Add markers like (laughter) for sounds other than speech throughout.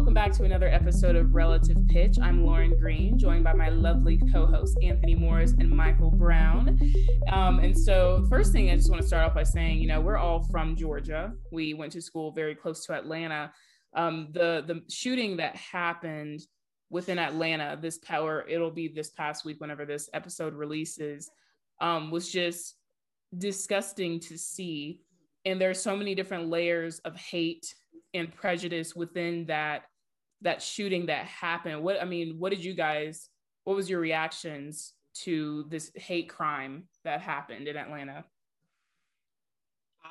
welcome back to another episode of Relative Pitch. I'm Lauren Green, joined by my lovely co hosts, Anthony Morris and Michael Brown. Um, and so, first thing I just want to start off by saying, you know, we're all from Georgia. We went to school very close to Atlanta. Um, the, the shooting that happened within Atlanta, this power, it'll be this past week whenever this episode releases, um, was just disgusting to see. And there's so many different layers of hate and prejudice within that that shooting that happened. What i mean what did you guys what was your reactions to this hate crime that happened in atlanta?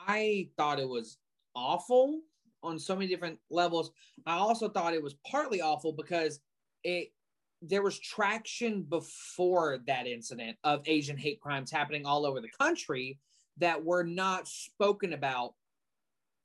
I thought it was awful on so many different levels. I also thought it was partly awful because it there was traction before that incident of asian hate crimes happening all over the country that were not spoken about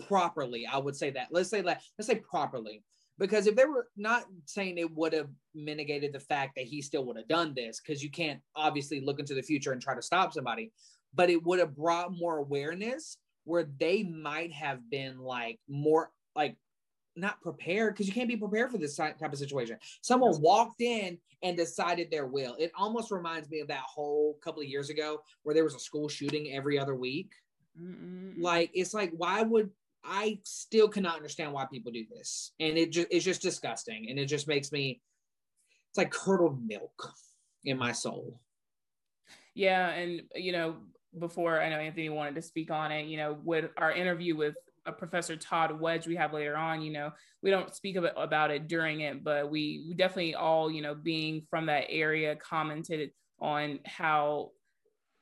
properly. I would say that. Let's say that. Let's say properly, because if they were not saying it would have mitigated the fact that he still would have done this, because you can't obviously look into the future and try to stop somebody, but it would have brought more awareness where they might have been like more like not prepared because you can't be prepared for this type of situation. Someone walked in and decided their will. It almost reminds me of that whole couple of years ago where there was a school shooting every other week. Mm-mm. Like it's like why would I still cannot understand why people do this, and it just it's just disgusting, and it just makes me it's like curdled milk in my soul. Yeah, and you know, before I know Anthony wanted to speak on it, you know, with our interview with a Professor Todd Wedge we have later on, you know, we don't speak about, it during it, but we, definitely all, you know, being from that area commented on how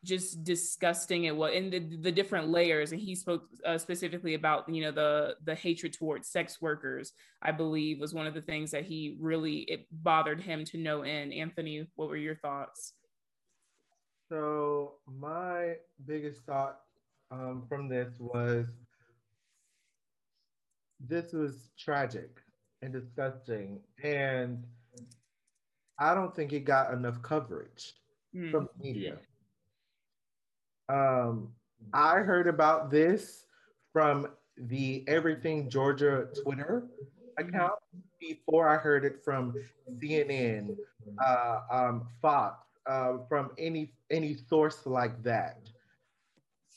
just disgusting it was and the, the different layers and he spoke uh, specifically about you know the the hatred towards sex workers i believe was one of the things that he really it bothered him to no end. Anthony what were your thoughts? So my biggest thought um, from this was this was tragic and disgusting and i don't think it got enough coverage mm. from the media um, I heard about this from the Everything Georgia Twitter account before I heard it from CNN, uh, um, Fox, uh, from any any source like that.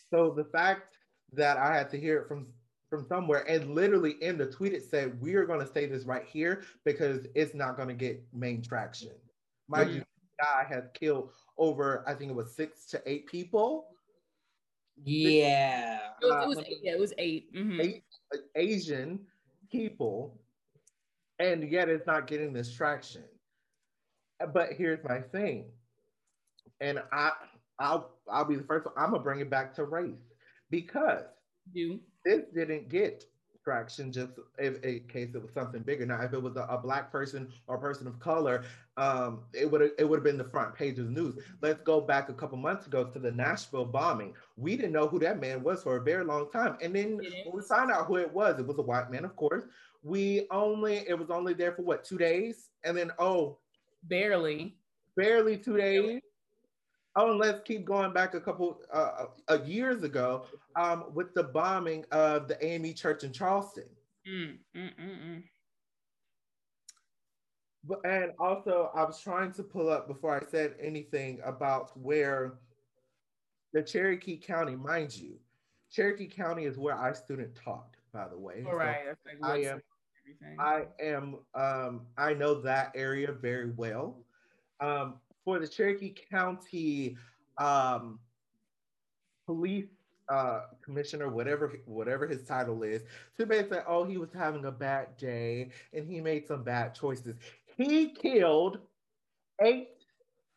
So the fact that I had to hear it from from somewhere and literally in the tweet it said we are going to say this right here because it's not going to get main traction. Mind mm-hmm. you, guy has killed over I think it was six to eight people yeah. It was, it was eight. Yeah, it was 8 mm-hmm. Eight Asian people, and yet it's not getting this traction. But here's my thing, and I, I'll, I'll be the first. One. I'm gonna bring it back to race because you this didn't get traction just if in case it was something bigger. Now, if it was a, a black person or a person of color, um, it would it would have been the front page of the news. Let's go back a couple months ago to the Nashville bombing. We didn't know who that man was for a very long time, and then when we found out who it was, it was a white man, of course. We only it was only there for what two days, and then oh, barely, barely two days. Oh, and let's keep going back a couple uh, uh, years ago um, with the bombing of the AME Church in Charleston. Mm, mm, mm, but and also, I was trying to pull up before I said anything about where the Cherokee County, mind you, Cherokee County is where our student taught. By the way, all right. So I am. I am. Um, I know that area very well. Um, for the Cherokee County um, Police uh, Commissioner, whatever whatever his title is, to basically oh, he was having a bad day and he made some bad choices. He killed eight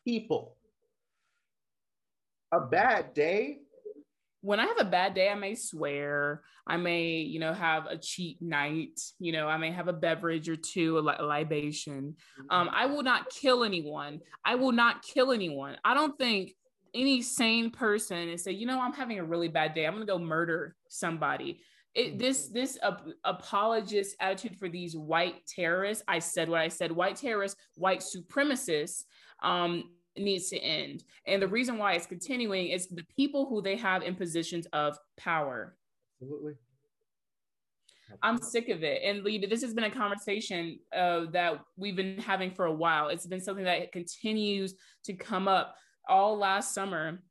people. A bad day when I have a bad day, I may swear. I may, you know, have a cheat night. You know, I may have a beverage or two, a, li- a libation. Um, I will not kill anyone. I will not kill anyone. I don't think any sane person and say, you know, I'm having a really bad day. I'm gonna go murder somebody. It, this this uh, apologist attitude for these white terrorists. I said what I said. White terrorists, white supremacists. Um, needs to end. And the reason why it's continuing is the people who they have in positions of power. Absolutely. I'm sick of it. And this has been a conversation uh, that we've been having for a while. It's been something that continues to come up all last summer.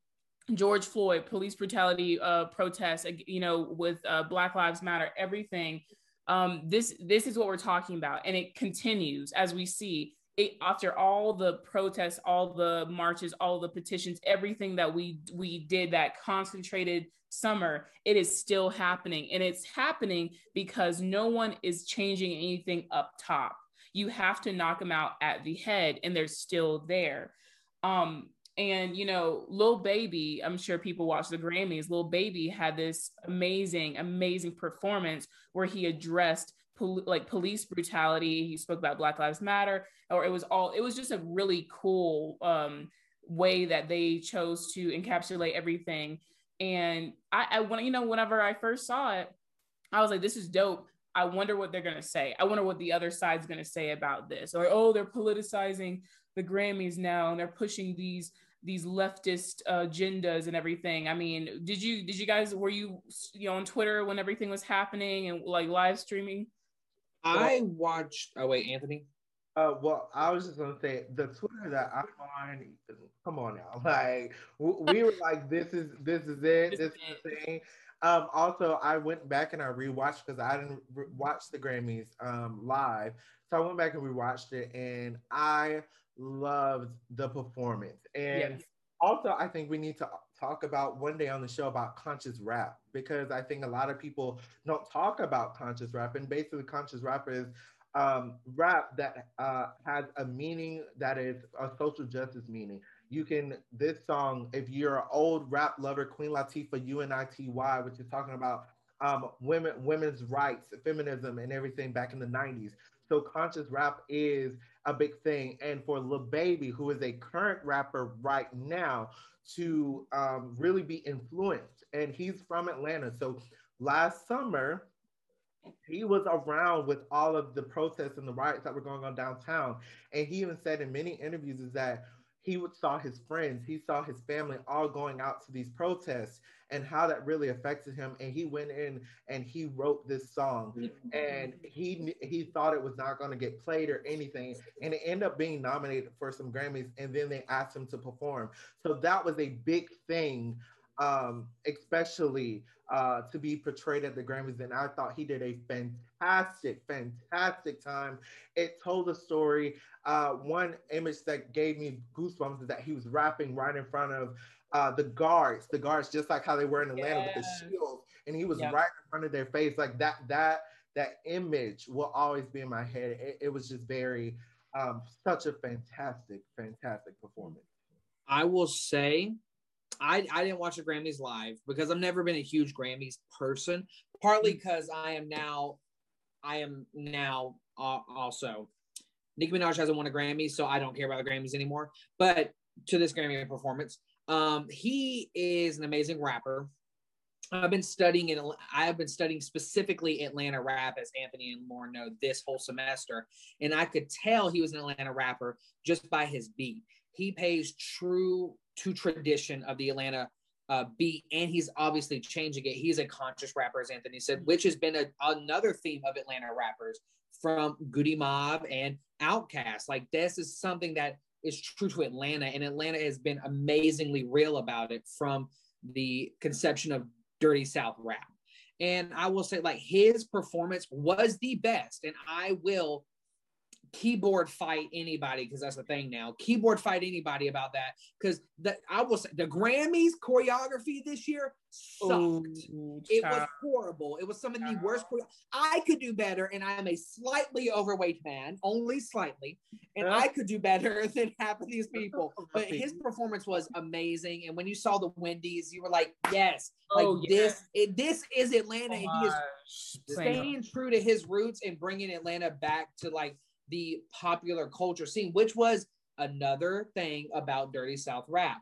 George Floyd, police brutality uh, protests, you know, with uh, Black Lives Matter, everything. Um, this this is what we're talking about, and it continues as we see after all the protests, all the marches, all the petitions, everything that we we did that concentrated summer, it is still happening. And it's happening because no one is changing anything up top. You have to knock them out at the head, and they're still there. Um, and you know, Lil Baby, I'm sure people watch the Grammys. Lil Baby had this amazing, amazing performance where he addressed pol- like police brutality. He spoke about Black Lives Matter, or it was all. It was just a really cool um, way that they chose to encapsulate everything. And I, I when you know, whenever I first saw it, I was like, "This is dope." I wonder what they're gonna say. I wonder what the other side's gonna say about this. Or oh, they're politicizing the Grammys now, and they're pushing these these leftist uh, agendas and everything. I mean, did you did you guys were you you know on Twitter when everything was happening and like live streaming? I watched. Oh wait, Anthony. Uh, well, I was just gonna say the Twitter that I'm on. Come on now, (laughs) like we were (laughs) like, this is this is it, this is the thing. Um, also, I went back and I rewatched because I didn't re- watch the Grammys um, live, so I went back and rewatched it, and I loved the performance. And yes. Also, I think we need to talk about one day on the show about conscious rap because I think a lot of people don't talk about conscious rap. And basically, conscious rap is um, rap that uh, has a meaning that is a social justice meaning. You can, this song, if you're an old rap lover, Queen Latifah, UNITY, which is talking about um, women, women's rights, feminism, and everything back in the 90s. So conscious rap is a big thing. And for Lil Baby, who is a current rapper right now, to um, really be influenced. And he's from Atlanta. So last summer, he was around with all of the protests and the riots that were going on downtown. And he even said in many interviews is that he would saw his friends, he saw his family all going out to these protests and how that really affected him. And he went in and he wrote this song, and he he thought it was not going to get played or anything, and it ended up being nominated for some Grammys. And then they asked him to perform, so that was a big thing, um, especially uh, to be portrayed at the Grammys. And I thought he did a fantastic, fantastic fantastic time. It told a story. Uh, one image that gave me goosebumps is that he was rapping right in front of uh, the guards, the guards, just like how they were in Atlanta with the shields, and he was right in front of their face. Like that, that, that image will always be in my head. It, it was just very, um, such a fantastic, fantastic performance. I will say I, I didn't watch the Grammys live because I've never been a huge Grammys person. Partly because mm. I am now, I am now uh, also. Nicki Minaj hasn't won a Grammy, so I don't care about the Grammys anymore. But to this Grammy performance, um, he is an amazing rapper. I've been studying it. I have been studying specifically Atlanta rap, as Anthony and Lauren know, this whole semester, and I could tell he was an Atlanta rapper just by his beat. He pays true to tradition of the Atlanta uh, beat, and he's obviously changing it. He's a conscious rapper, as Anthony said, which has been a, another theme of Atlanta rappers from Goodie Mob and Outkast. Like this is something that is true to Atlanta, and Atlanta has been amazingly real about it from the conception of Dirty South rap. And I will say, like, his performance was the best, and I will keyboard fight anybody because that's the thing now. Keyboard fight anybody about that because the I will say the Grammys choreography this year sucked. Ooh, it was horrible. It was some of the worst. I could do better, and I am a slightly overweight man, only slightly, and I could do better (laughs) than half of these people. (laughs) But his performance was amazing, and when you saw the Wendy's, you were like, "Yes, like oh, yeah. this. It, this is Atlanta. Oh, he is staying true to his roots and bringing Atlanta back to like." The popular culture scene, which was another thing about Dirty South rap.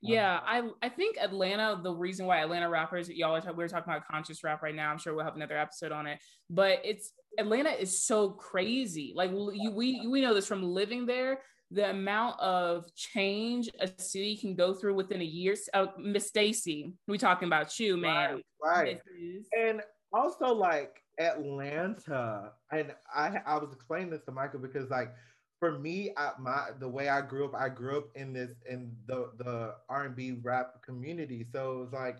Yeah, I I think Atlanta. The reason why Atlanta rappers, y'all are we're talking about conscious rap right now. I'm sure we'll have another episode on it. But it's Atlanta is so crazy. Like you, we we know this from living there. The amount of change a city can go through within a year. Uh, Miss Stacy, we talking about you, man. Right. right. And also, like Atlanta, and I I was explaining this to Michael because like for me, I, my the way I grew up, I grew up in this in the the R and B rap community. So it was like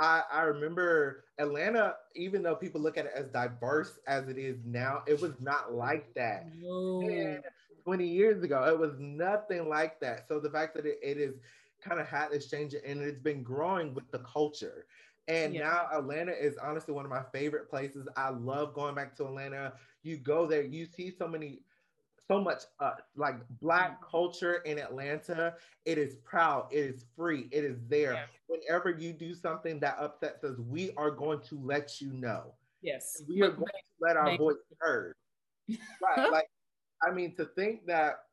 I, I remember Atlanta, even though people look at it as diverse as it is now, it was not like that. No. 20 years ago, it was nothing like that. So the fact that it, it is kind of had this change and it's been growing with the culture. And yeah. now Atlanta is honestly one of my favorite places. I love going back to Atlanta. You go there, you see so many so much uh, like black mm-hmm. culture in Atlanta. It is proud, it is free, it is there. Yeah. Whenever you do something that upsets us, we are going to let you know. Yes. We are going to let our voice be heard. (laughs) right. Like, I mean, to think that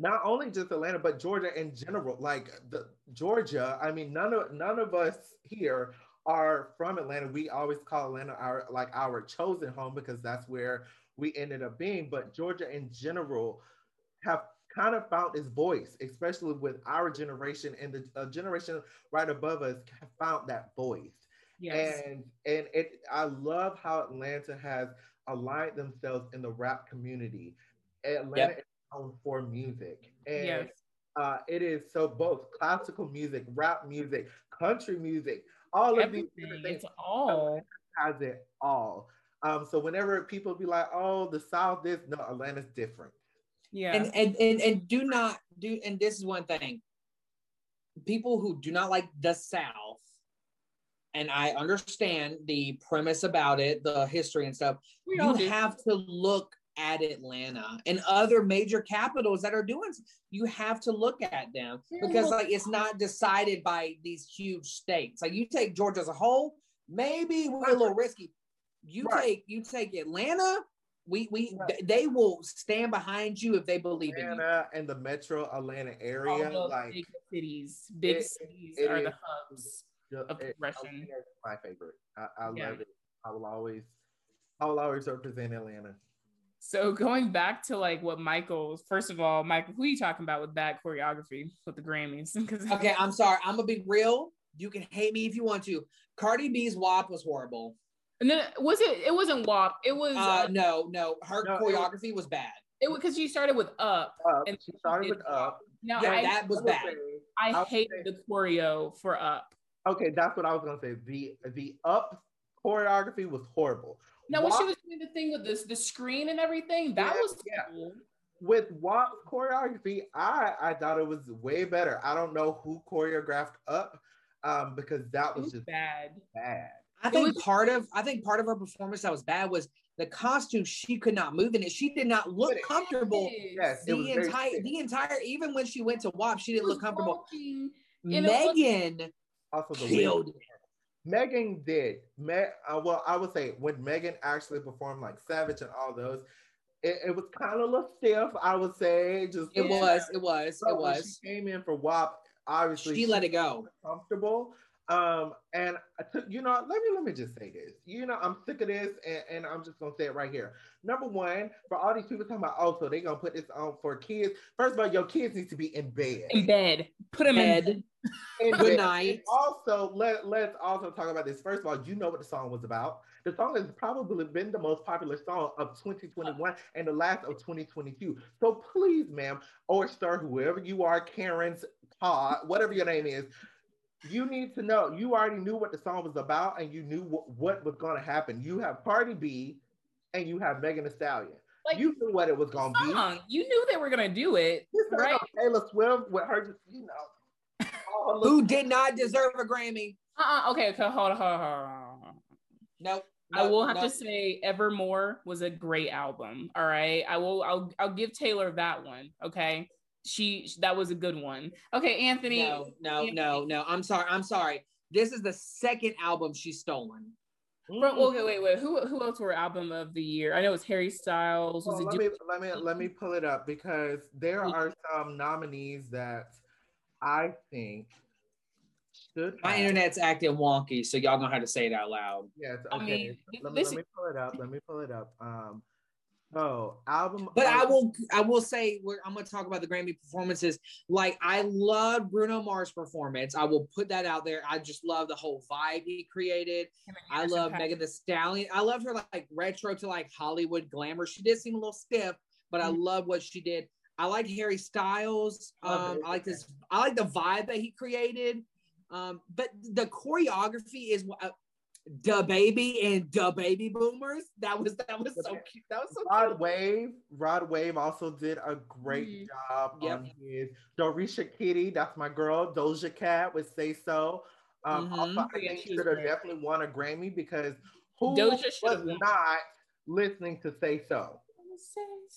not only just Atlanta, but Georgia in general, like the Georgia, I mean, none of none of us here are from Atlanta. We always call Atlanta our like our chosen home because that's where we ended up being. But Georgia in general have kind of found its voice, especially with our generation and the uh, generation right above us have found that voice. Yes. And and it I love how Atlanta has aligned themselves in the rap community. Atlanta yep. is known for music. And yes. uh, it is so both classical music, rap music, country music, all Everything. of these things. It's all has it all. Um, so whenever people be like, "Oh, the South," is, no, Atlanta's different. Yeah, and and and, and do not do. And this is one thing: people who do not like the South, and I understand the premise about it, the history and stuff. We you have to look at Atlanta and other major capitals that are doing. You have to look at them because like it's not decided by these huge states. Like you take Georgia as a whole, maybe we're a little risky you right. take you take Atlanta, we we right. they will stand behind you if they believe Atlanta in you. and the metro Atlanta area, like big cities, big it, cities it, are it the hubs of progression. my favorite. I, I yeah. love it. I will always, I will always represent Atlanta. So going back to like what Michael's first of all, Michael, who are you talking about with bad choreography with the Grammys? (laughs) okay, I'm sorry. I'm gonna be real. You can hate me if you want to. Cardi B's WAP was horrible. And then was it? It wasn't WAP. It was. Uh, uh, no, no. Her no, choreography was, was, bad. It was because she started with Up. Up. And she started with Up. No, yeah, I, that was bad. I, I hated the choreo for Up. Okay, that's what I was gonna say. The the Up choreography was horrible. Now, when she was doing the thing with this the screen and everything, that yeah, was yeah. cool. With WAP choreography, I I thought it was way better. I don't know who choreographed Up, um, because that was, was just bad. Bad. I think was, part of I think part of her performance that was bad was the costume. She could not move in it. She did not look comfortable. Yes, the entire the entire even when she went to WAP, she didn't look comfortable. Megan also the killed it. Megan did. Me- uh, well, I would say when Megan actually performed like Savage and all those, it, it was kind of a little stiff. I would say just it was, it was, it was. She came in for WAP. Obviously, she, she let it go. Comfortable, um, and I took, you know, let me let me just say this. You know, I'm sick of this, and, and I'm just gonna say it right here. Number one, for all these people talking about, oh, so they gonna put this on for kids. First of all, your kids need to be in bed. In bed. Put them in bed. (laughs) In Good bed. night. And also, let let's also talk about this. First of all, you know what the song was about. The song has probably been the most popular song of 2021 and the last of 2022. So please, ma'am, or star, whoever you are, Karen's Todd, whatever your name is, you need to know you already knew what the song was about and you knew what, what was going to happen. You have Cardi B and you have Megan Thee Stallion. Like, you knew what it was going to be. You knew they were going to do it. right? Taylor Swift with her, you know. Who did not deserve a Grammy? Uh-uh. Okay, okay, hold on, hold on, hold on. Nope. I will have to say Evermore was a great album. All right. I will I'll I'll give Taylor that one. Okay she that was a good one. Okay, Anthony. No, no, Anthony. no, no. I'm sorry. I'm sorry. This is the second album she's stolen. But, okay, wait, wait. Who who else were album of the year? I know it's Harry Styles. Was well, let, me, let me let me pull it up because there are some nominees that I think should. My have. internet's acting wonky, so y'all know how to say it out loud. Yes. Okay. I mean, let, me, let me pull it up. Let me pull it up. Um, Oh, album. But of- I will I will say where I'm gonna talk about the Grammy performances. Like I love Bruno Mars' performance. I will put that out there. I just love the whole vibe he created. I love Megan Thee Stallion. I love her like retro to like Hollywood glamour. She did seem a little stiff, but I Mhm. love what she did. I like Harry Styles. Um. I like this. I like the vibe that he created. Um, but the choreography is the baby and the baby boomers. That was that was so cute. That was so Rod cute. Wave. Rod Wave also did a great Mhm. job Yep. on his Dorisha Kitty. That's my girl. Doja Cat would say so. Um, Mhm. Also, I Yeah, think she she should have definitely won a Grammy because who Doja was won. not listening to say so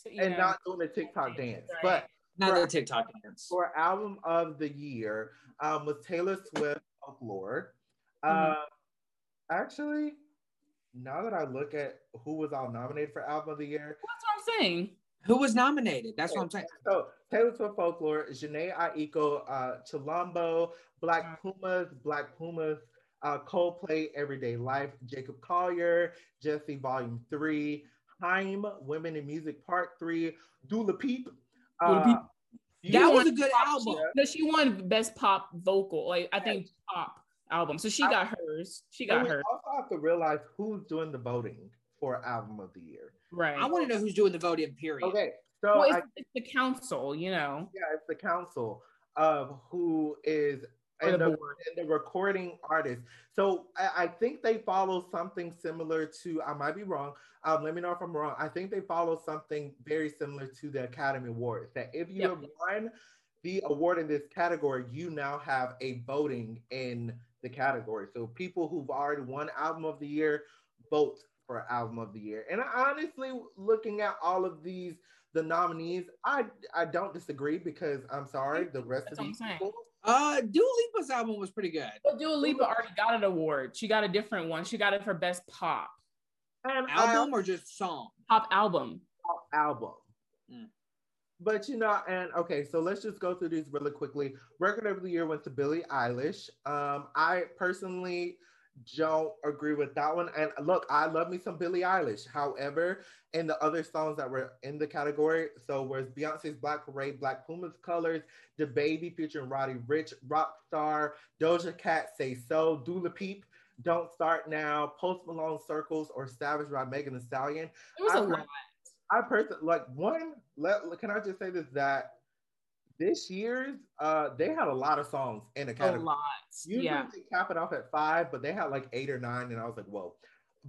and Yeah. not doing the TikTok dance? Right. But Not for- the TikTok dance. for album of the year um, was Taylor Swift Folklore. Mhm. Um, actually, now that I look at who was all nominated for album of the year, That's what I'm saying. Who was nominated? That's what I'm saying. so Taylor Swift Folklore, Jhené Aiko, uh, Chilombo, Black Pumas, Black Pumas, uh, Coldplay, Everyday Life, Jacob Collier, Djesse Volume 3, Haim, Women in Music Part 3, Dua Lipa. Dula Uh, Peep. That was a good album. No, she won best pop vocal. Like I think pop album. So she I- got hers. She got we hers. also have to realize who's doing the voting for album of the year. Right. I want to know who's doing the voting. Period. Okay, so well, it's, I, it's the council, you know. yeah, it's the council of who is Or and the the, and the recording artist. So I, I think they follow something similar to. I might be wrong. Um, let me know if I'm wrong. I think they follow something very similar to the Academy Awards. That if you Yep. have won the award in this category, you now have a voting in the category. So people who've already won Album of the Year vote for Album of the Year. And honestly, looking at all of these the nominees, I I don't disagree because I'm sorry, the rest That's of what these people. Uh, Dua Lipa's album was pretty good. But Dua Lipa already got an award. She got a different one. She got it for best pop And I Album or just song? pop album. pop album. Mm. But you know, and okay, so let's just go through these really quickly. Record of the year went to Billie Eilish. Um, I personally don't agree with that one. And look, I love me some Billie Eilish. However, in the other songs that were in the category, so whereas Beyonce's Black Parade, Black Puma's Colors, DaBaby featuring Roddy Ricch, Rockstar, Doja Cat, Say So, Dua Lipa, Don't Start Now, Post Malone Circles, or Savage by Megan Thee Stallion. It was a I- lot. I personally like one. Let can I just say this that this year's uh they had a lot of songs in the A category. lot. Usually Yeah. they cap it off at five, but they had like eight or nine, and I was like, whoa.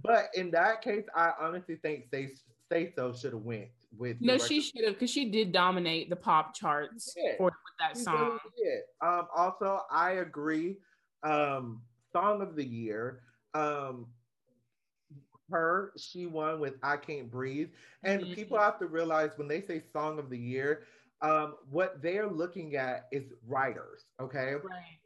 But in that case, I honestly think Say Say So should have went with. No, she should have because she did dominate the pop charts Yeah. for with that She song. really. Um, also, I agree. Um, song of the year. Um, her, she won with "I Can't Breathe," and Mhm. people have to realize when they say "song of the year," um, what they're looking at is writers. Okay, Right.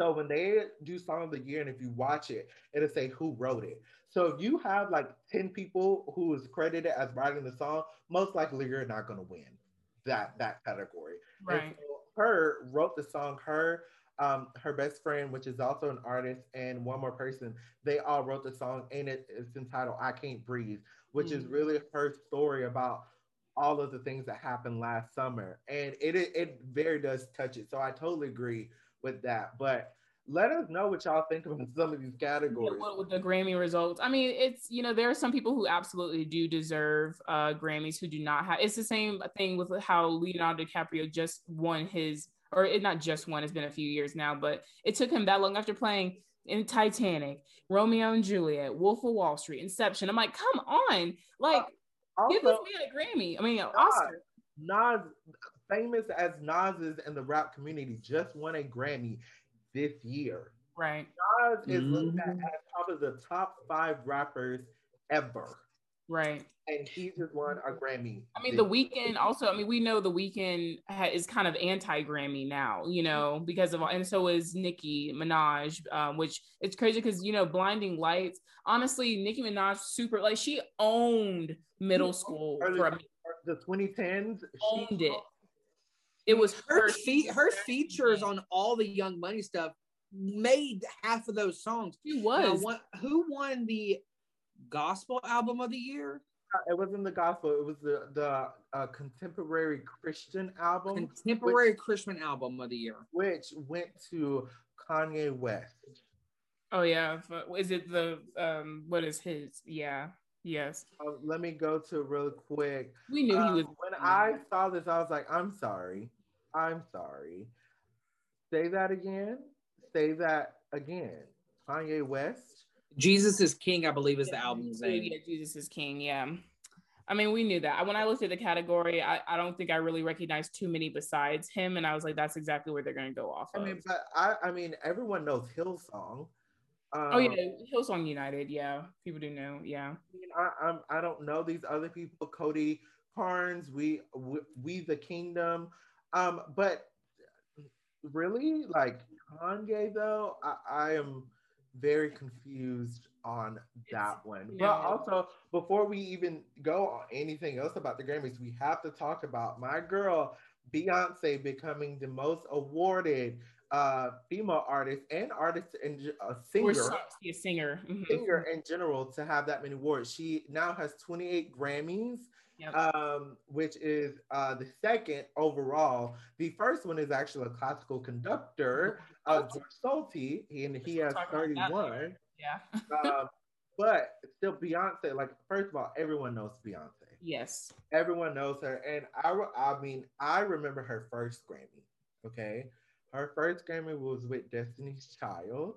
so when they do song of the year, and if you watch it, it'll say who wrote it. So if you have like 10 people who is credited as writing the song, most likely you're not gonna win that that category. Right. so her wrote the song, her um her best friend, which is also an artist, and one more person, they all wrote the song and it, it's entitled I Can't Breathe, which is Mhm. really her story about all of the things that happened last summer. And it it, it very does touch it. So I totally agree with that. But let us know what y'all think about (laughs) some of these Yeah, categories. what with the Grammy results. I mean, it's you know there are some people who absolutely do deserve uh Grammys who do not have. It's the same thing with how Leonardo DiCaprio just won his, or it not just one, It's been a few years now, but it took him that long after playing in Titanic, Romeo and Juliet, Wolf of Wall Street, Inception. I'm like, come on, like give this man a Grammy. I mean, an Oscar. Nas, famous as Nas is in the rap community, just won a Grammy this year. Right. Nas is looked at Mhm. as probably the top five rappers ever. Right. And he just won a Grammy. I mean, this the Weeknd also. I mean, we know the Weeknd ha- is kind of anti Grammy now, you know, because of and so is Nicki Minaj, um, which it's crazy because you know, Blinding Lights. Honestly, Nicki Minaj super like she owned middle school Early- for a, the 2010s. she- owned it. It was Her her fe- her features on all the Young Money stuff made half of those songs. She Now, was what- who won the gospel album of the year? it wasn't the gospel. It was the the uh, contemporary Christian album, contemporary which, Christian album of the year, which went to Kanye West. Oh yeah, is it the um? What is his? Yeah, yes. Uh, let me go to real quick. We knew um, he was. When I saw this, I was like, I'm sorry, I'm sorry. Say that again. Say that again. Kanye West. Jesus is King, I believe, is yeah, the album's name. Yeah, Jesus is King. Yeah. I mean, we knew that. When I looked at the category, I, I don't think I really recognized too many besides him. And I was like, that's exactly where they're going to go off I of. mean, but I, I mean, everyone knows Hillsong. Um, oh yeah, Hillsong United. Yeah, people do know. Yeah. I mean, I, I'm, I don't know these other people. Cody Carnes, we, we, we the Kingdom. Um, but really, like Kanye though, I, I am very confused on that it's, one. Yeah. But also, before we even go on anything else about the Grammys, we have to talk about my girl Beyonce becoming the most awarded uh, female artist and artist and a singer, a singer, mm-hmm. singer in general to have that many awards. She now has 28 Grammys yep. um, which is uh, the second overall. The first one is actually a classical conductor, uh, Solti, and he has 31. Yeah. uh, but still, Beyonce, like, first of all, everyone knows Beyonce. Yes. Everyone knows her. And I, I mean, I remember her first Grammy. Okay. Her first Grammy was with Destiny's Child.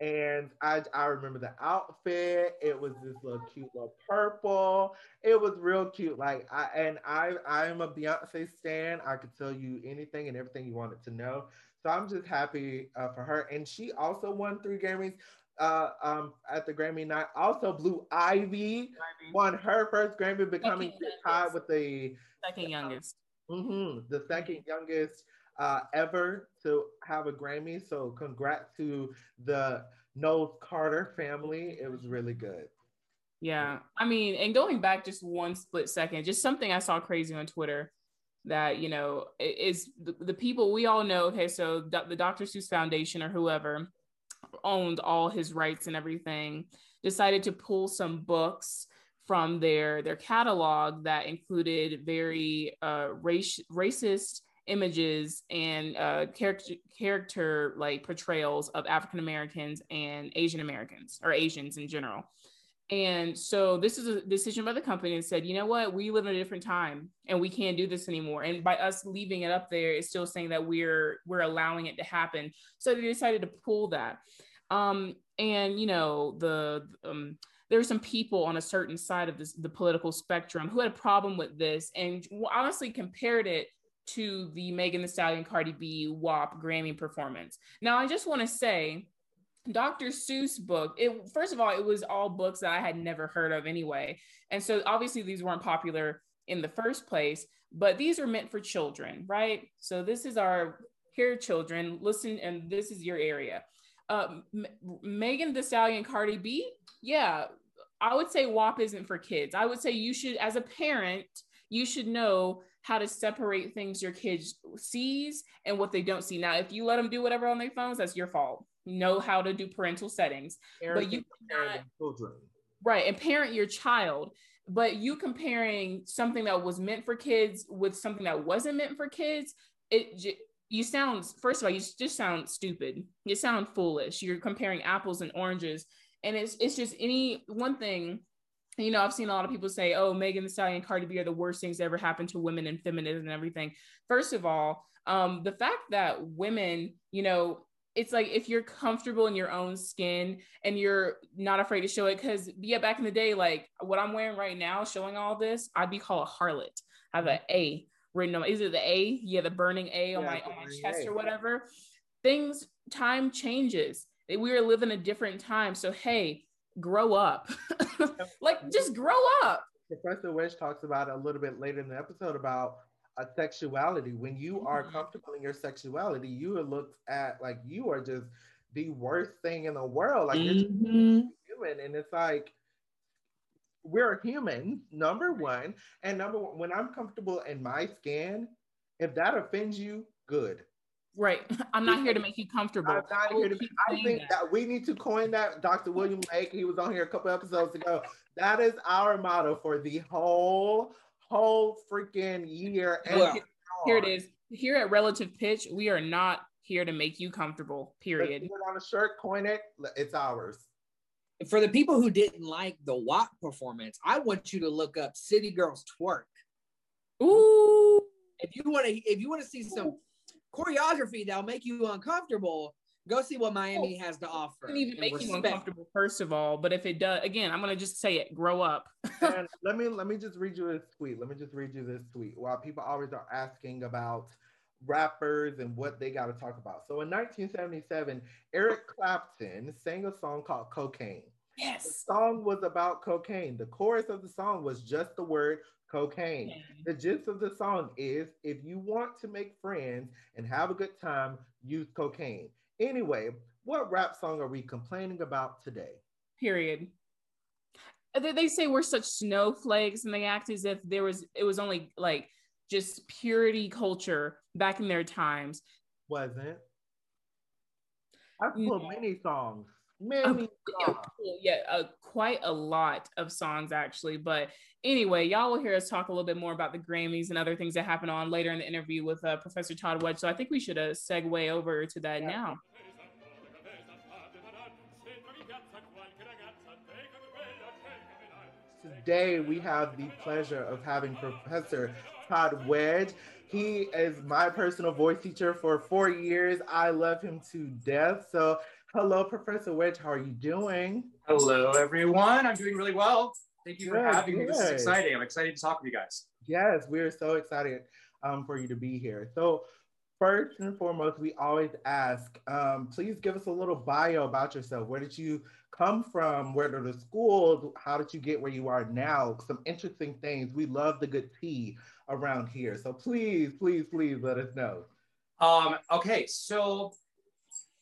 And I, I remember the outfit. It was this little cute little purple. It was real cute. Like I and I I'm a Beyonce stan. I could tell you anything and everything you wanted to know. So I'm just happy uh, for her. And she also won three Grammys uh, um, at the Grammy night. Also, Blue Ivy, Ivy. won her first Grammy, becoming tied with the second youngest. Uh, mm-hmm, the second youngest uh, ever to have a Grammy. So congrats to the Knowles Carter family. It was really good. Yeah. I mean, and going back just one split second, just something I saw crazy on Twitter that, you know, is the, the people we all know. Okay. So the Dr. Seuss Foundation or whoever owned all his rights and everything decided to pull some books from their their catalog that included very uh, race, racist images and uh, character character like portrayals of African Americans and Asian Americans or Asians in general. And so this is a decision by the company and said, you know what, we live in a different time and we can't do this anymore. And by us leaving it up there, it's still saying that we're we're allowing it to happen. So they decided to pull that. Um, and you know the um, there were some people on a certain side of this, the political spectrum who had a problem with this and honestly compared it to the Megan Thee Stallion Cardi B WAP Grammy performance. Now, I just want to say, Dr. Seuss book, it first of all, it was all books that I had never heard of anyway. And so obviously these weren't popular in the first place, but these are meant for children, right? So this is our here children, listen, and this is your area. Uh, M- Megan Thee Stallion Cardi B, yeah, I would say WAP isn't for kids. I would say you should, as a parent, you should know how to separate things your kids sees and what they don't see. Now, if you let them do whatever on their phones, that's your fault. Know how to do parental settings, but you cannot, children. right and parent your child. But you comparing something that was meant for kids with something that wasn't meant for kids, it you sound first of all you just sound stupid. You sound foolish. You're comparing apples and oranges, and it's it's just any one thing you know, I've seen a lot of people say, oh, Megan Thee Stallion and Cardi B are the worst things that ever happened to women and feminism and everything. First of all, um, the fact that women, you know, it's like if you're comfortable in your own skin and you're not afraid to show it, because yeah, back in the day, like what I'm wearing right now, showing all this, I'd be called a harlot. I have an A written on. Is it the A? Yeah, the burning A on yeah, my on my chest a. or whatever. Things, time changes. We are living a different time. So hey, grow up. (laughs) like just grow up. Professor Wish talks about a little bit later in the episode about a sexuality. When you are mm-hmm. comfortable in your sexuality, you are looked at like you are just the worst thing in the world. Like mm-hmm. you're human. And it's like we're human, number one. And number one, when I'm comfortable in my skin, if that offends you, good. Right. (laughs) I'm not here to make you comfortable. I'm not here to, be, I think that. that. we need to coin that. Dr. William Lake, he was on here a couple episodes ago. That is our motto for the whole, whole freaking year. And well, here it is. Here at Relative Pitch, we are not here to make you comfortable, period. Put on a shirt, coin it, it's ours. For the people who didn't like the WAP performance, I want you to look up City Girls Twerk. Ooh. If you want to, if you want to see some choreography that'll make you uncomfortable, go see what Miami oh, has to offer. It even make respect. you uncomfortable, first of all. But if it does, again, I'm gonna just say it. Grow up. (laughs) and let me let me just read you this tweet. Let me just read you this tweet. While people always are asking about rappers and what they got to talk about. So in 1977, Eric Clapton sang a song called Cocaine. Yes. The song was about cocaine. The chorus of the song was just the word cocaine. The gist of the song is if you want to make friends and have a good time, use cocaine. Anyway, what rap song are we complaining about today? Period. They say we're such snowflakes and they act as if there was it was only like just purity culture back in their times. Wasn't. I've pulled many songs Many uh, yeah, uh, quite a lot of songs actually. But anyway, y'all will hear us talk a little bit more about the Grammys and other things that happen on later in the interview with uh, Professor Todd Wedge. So I think we should uh, segue over to that yeah. now. Today we have the pleasure of having Professor Todd Wedge. He is my personal voice teacher for four years. I love him to death. So Hello, Professor Wedge. How are you doing? Hello, everyone. I'm doing really well. Thank you for having me. This is exciting. I'm excited to talk with you guys. Yes, we're so excited um, for you to be here. So, first and foremost, we always ask, um, please give us a little bio about yourself. Where did you come from? Where are the schools? How did you get where you are now? Some interesting things. We love the good tea around here. So please, please, please let us know. Um, okay, so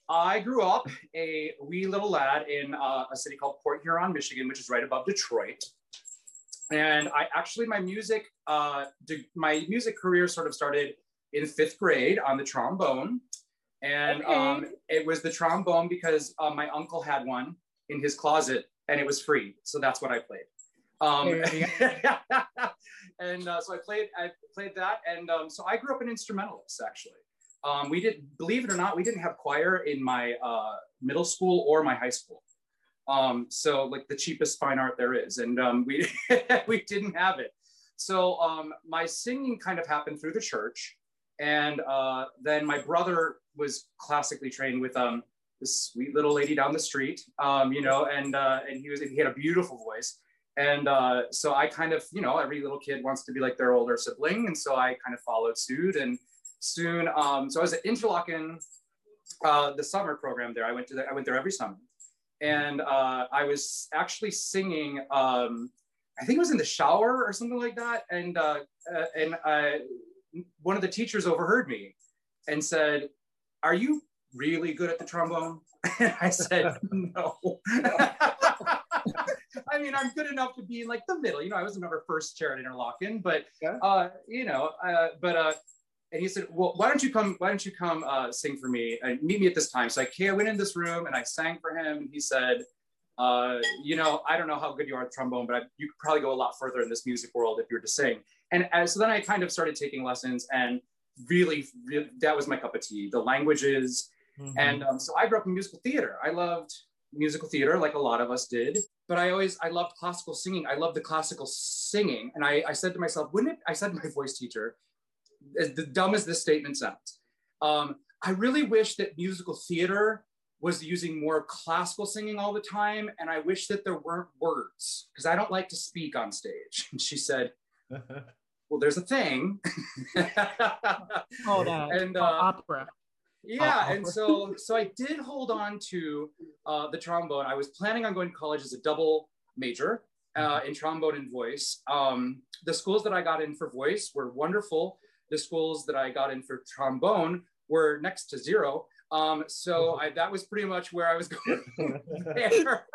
I grew up a wee little lad in uh, a city called Port Huron, Michigan, which is right above Detroit. And I actually, my music, uh, my music career sort of started in fifth grade on the trombone. And okay. um, it was the trombone because uh, my uncle had one in his closet and it was free. So that's what I played. Um, (laughs) and uh, so I played, I played that. And um, so I grew up an instrumentalist actually. Um, we didn't, believe it or not, we didn't have choir in my uh, middle school or my high school. Um, so like the cheapest fine art there is, and um, we (laughs) we didn't have it. So um, my singing kind of happened through the church, and uh, then my brother was classically trained with um, this sweet little lady down the street, um, you know, and uh, and he was he had a beautiful voice. And uh, so I kind of, you know, every little kid wants to be like their older sibling. And so I kind of followed suit. And soon. Um, so I was at Interlochen, uh, the summer program there. I went to the, I went there every summer, and uh, I was actually singing. Um, I think it was in the shower or something like that, and uh, uh and one of the teachers overheard me and said, "Are you really good at the trombone?" (laughs) And I said, "No." (laughs) I mean, I'm good enough to be in like the middle. You know, I was never first chair at Interlochen, but yeah. uh, you know, uh, but uh, and he said, "Well, why don't you come? Why don't you come uh, sing for me and meet me at this time?" So I, I went in this room and I sang for him. and He said, uh, "You know, I don't know how good you are at trombone, but I, you could probably go a lot further in this music world if you were to sing." And as, so then I kind of started taking lessons, and really, really that was my cup of tea. The languages, mm-hmm. and um, so I grew up in musical theater. I loved musical theater like a lot of us did but i always i loved classical singing i loved the classical singing and i, I said to myself wouldn't it i said to my voice teacher as the dumb as this statement sounds, um, I really wish that musical theater was using more classical singing all the time. And I wish that there weren't words because I don't like to speak on stage. (laughs) And she said, (laughs) Well, there's a thing. (laughs) Hold on. And uh, opera. Yeah, and so so I did hold on to uh, the trombone. I was planning on going to college as a double major uh, mm-hmm. in trombone and voice. Um, the schools that I got in for voice were wonderful the schools that I got in for trombone were next to zero. Um, so I, that was pretty much where I was (laughs) going there.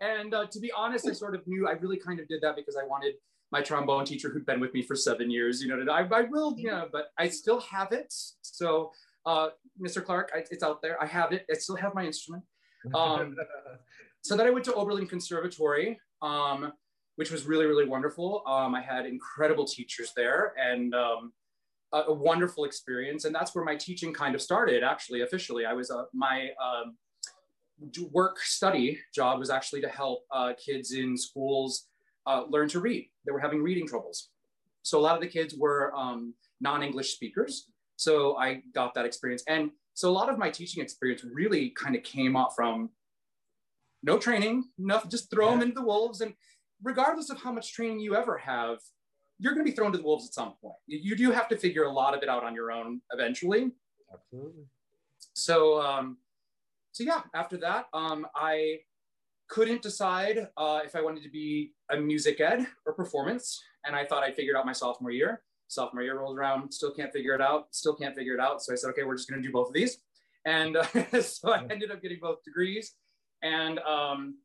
and uh, to be honest, I sort of knew I really kind of did that because I wanted my trombone teacher who'd been with me for seven years, you know, I, I will, you know, but I still have it. So uh, Mr. Clark, I, it's out there. I have it. I still have my instrument. (laughs) Um, so then I went to Oberlin Conservatory, um, which was really, really wonderful. Um, I had incredible teachers there and um, a, a, wonderful experience. And that's where my teaching kind of started, actually, officially. I was, uh, my um, work study job was actually to help uh, kids in schools uh, learn to read. They were having reading troubles. So a lot of the kids were um, non-English speakers. So I got that experience. And so a lot of my teaching experience really kind of came up from no training, nothing, just throw yeah. them into the wolves. And regardless of how much training you ever have, you're going to be thrown to the wolves at some point. You do have to figure a lot of it out on your own eventually. Absolutely. So, um, so yeah, after that, um, I couldn't decide uh, if I wanted to be a music ed or performance. And I thought I figured out my sophomore year. Sophomore year rolls around, still can't figure it out, still can't figure it out. So I said, okay, we're just going to do both of these. And uh, (laughs) so I ended up getting both degrees. And um,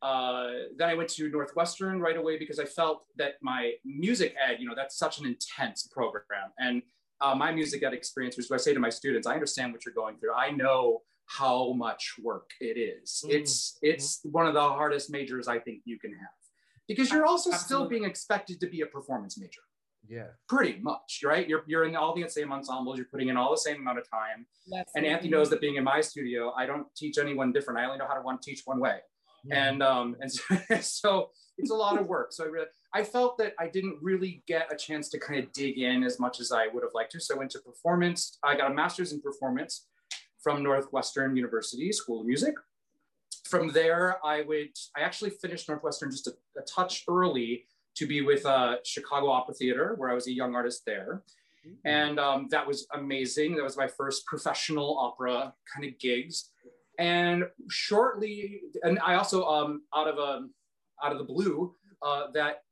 uh, then I went to Northwestern right away because I felt that my music ed, you know, that's such an intense program. And uh, my music ed experience, which I say to my students, I understand what you're going through. I know how much work it is. Mm. It's it's one of the hardest majors I think you can have because you're also Absolutely. still being expected to be a performance major. Yeah. Pretty much, right? You're you're in all the same ensembles, you're putting in all the same amount of time. That's and Anthony knows that being in my studio, I don't teach anyone different. I only know how to one teach one way. Yeah. And um and (laughs) so, so it's a lot of work. So I really I felt that I didn't really get a chance to kind of dig in as much as I would have liked to. So I went to performance. I got a master's in performance from Northwestern University School of Music. From there, I would, I actually finished Northwestern just a, a touch early to be with uh, Chicago Opera Theater, where I was a young artist there. Mm-hmm. And um, that was amazing. That was my first professional opera kind of gigs. And shortly, and I also, um, out of a, um, out of the blue, uh, that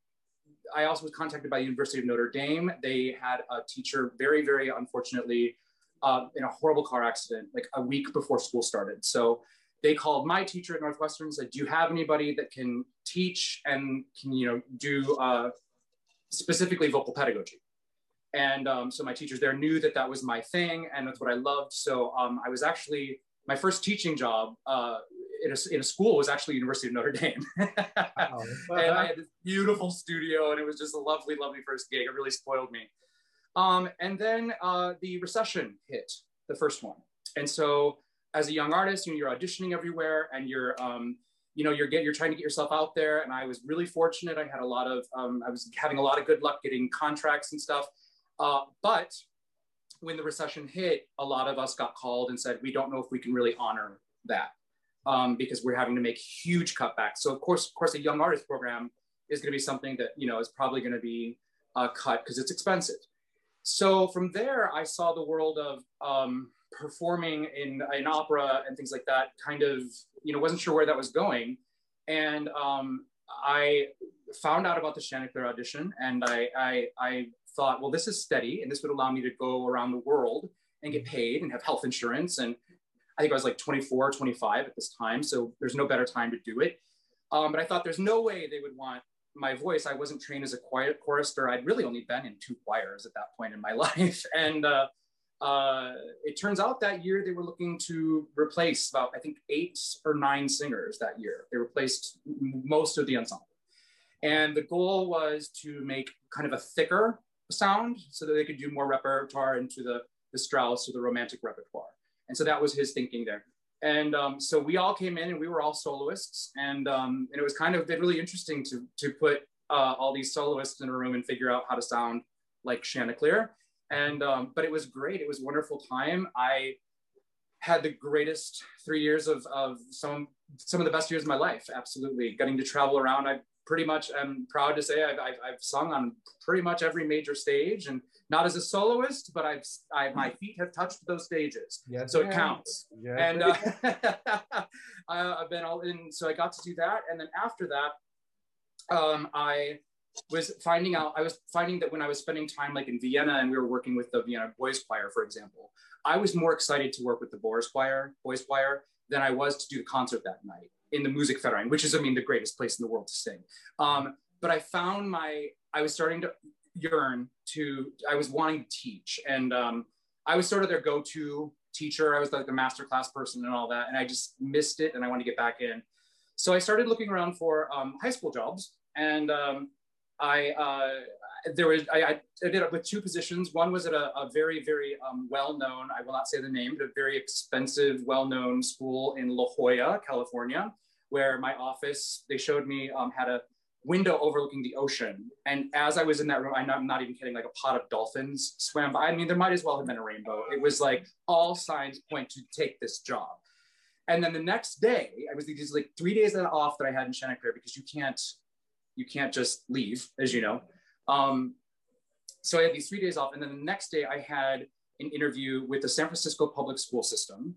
I also was contacted by the University of Notre Dame. They had a teacher, very, very unfortunately, uh, in a horrible car accident like a week before school started. So they called my teacher at Northwestern and said, "Do you have anybody that can teach and can you know do uh, specifically vocal pedagogy?" And um, so my teachers there knew that that was my thing and that's what I loved. So um, I was actually my first teaching job uh, in, a, in a school was actually University of Notre Dame. (laughs) wow. and I had this beautiful studio and it was just a lovely, lovely first gig. It really spoiled me. Um, and then uh, the recession hit, the first one. And so as a young artist, you know, you're auditioning everywhere and you're, um, you know, you're, get, you're trying to get yourself out there. And I was really fortunate. I had a lot of, um, I was having a lot of good luck getting contracts and stuff. Uh, but when the recession hit, a lot of us got called and said, we don't know if we can really honor that um, because we're having to make huge cutbacks. So of course, of course, a young artist program is going to be something that, you know, is probably going to be uh, cut because it's expensive. So from there, I saw the world of um, performing in an opera and things like that. Kind of, you know, wasn't sure where that was going, and um, I found out about the Chanticleer audition, and I, I, I thought, well, this is steady, and this would allow me to go around the world and get paid and have health insurance. And I think I was like 24, 25 at this time, so there's no better time to do it. Um, but I thought there's no way they would want my voice, I wasn't trained as a quiet chorister. I'd really only been in two choirs at that point in my (laughs) life. And uh, uh, it turns out that year they were looking to replace about, I think, eight or nine singers that year. They replaced most of the ensemble. And the goal was to make kind of a thicker sound so that they could do more repertoire into the, the Strauss or the romantic repertoire. And so that was his thinking there. And um, so we all came in and we were all soloists. And, um, and it was kind of been really interesting to, to put uh, all these soloists in a room and figure out how to sound like Chanticleer. And, um, but it was great. It was wonderful time. I had the greatest three years of, of some, some of the best years of my life. Absolutely. Getting to travel around. I pretty much am proud to say I've, I've, I've sung on pretty much every major stage and not as a soloist, but I've I, my feet have touched those stages, yes, so it counts. Yes, and uh, (laughs) (laughs) I've been all in, so I got to do that, and then after that, um, I was finding out. I was finding that when I was spending time like in Vienna, and we were working with the Vienna Boys Choir, for example, I was more excited to work with the Boys Choir, Boys Choir, than I was to do the concert that night in the music Musikverein, which is, I mean, the greatest place in the world to sing. Um, but I found my, I was starting to yearn to, I was wanting to teach. And um, I was sort of their go-to teacher. I was like the master class person and all that, and I just missed it, and I wanted to get back in. So I started looking around for um, high school jobs, and um, I uh, there was I, I did it with two positions. One was at a, a very very um, well-known, I will not say the name, but a very expensive, well-known school in La Jolla, California, where my office they showed me um, had a window overlooking the ocean. And as I was in that room, I'm not, I'm not, even kidding, like a pot of dolphins swam by. I mean, there might as well have been a rainbow. It was like all signs point to take this job. And then the next day, I was these like three days off that I had in Chanticleer because you can't, you can't just leave, as you know. Um, so I had these three days off, and then the next day I had an interview with the San Francisco public school system.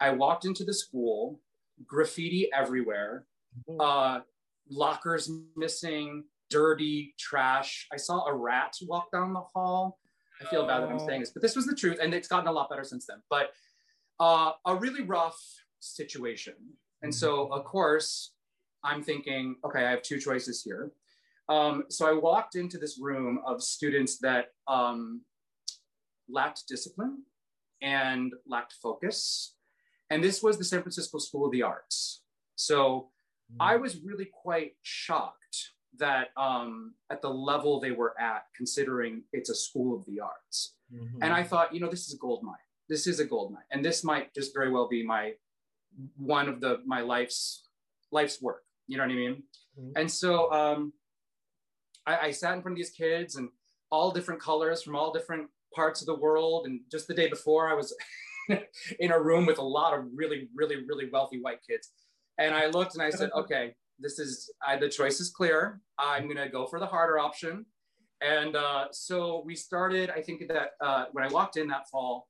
I walked into the school, graffiti everywhere, mm-hmm. uh, lockers missing, dirty, trash. I saw a rat walk down the hall. I feel bad that I'm saying this, but this was the truth, and it's gotten a lot better since then. But uh, a really rough situation. And so, mm-hmm. of course, I'm thinking, okay, I have two choices here. Um, so I walked into this room of students that um, lacked discipline and lacked focus. And this was the San Francisco School of the Arts. So mm-hmm. I was really quite shocked that um, at the level they were at, considering it's a school of the arts. Mm-hmm. And I thought, you know, this is a gold mine. This is a gold mine. And this might just very well be my one of the my life's life's work. You know what I mean? Mm-hmm. And so um, I, I sat in front of these kids and all different colors from all different parts of the world. And just the day before, I was (laughs) in a room with a lot of really, really, really wealthy white kids. And I looked and I said, (laughs) okay, this is I, the choice is clear. I'm gonna go for the harder option. And uh, so we started. I think that uh, when I walked in that fall,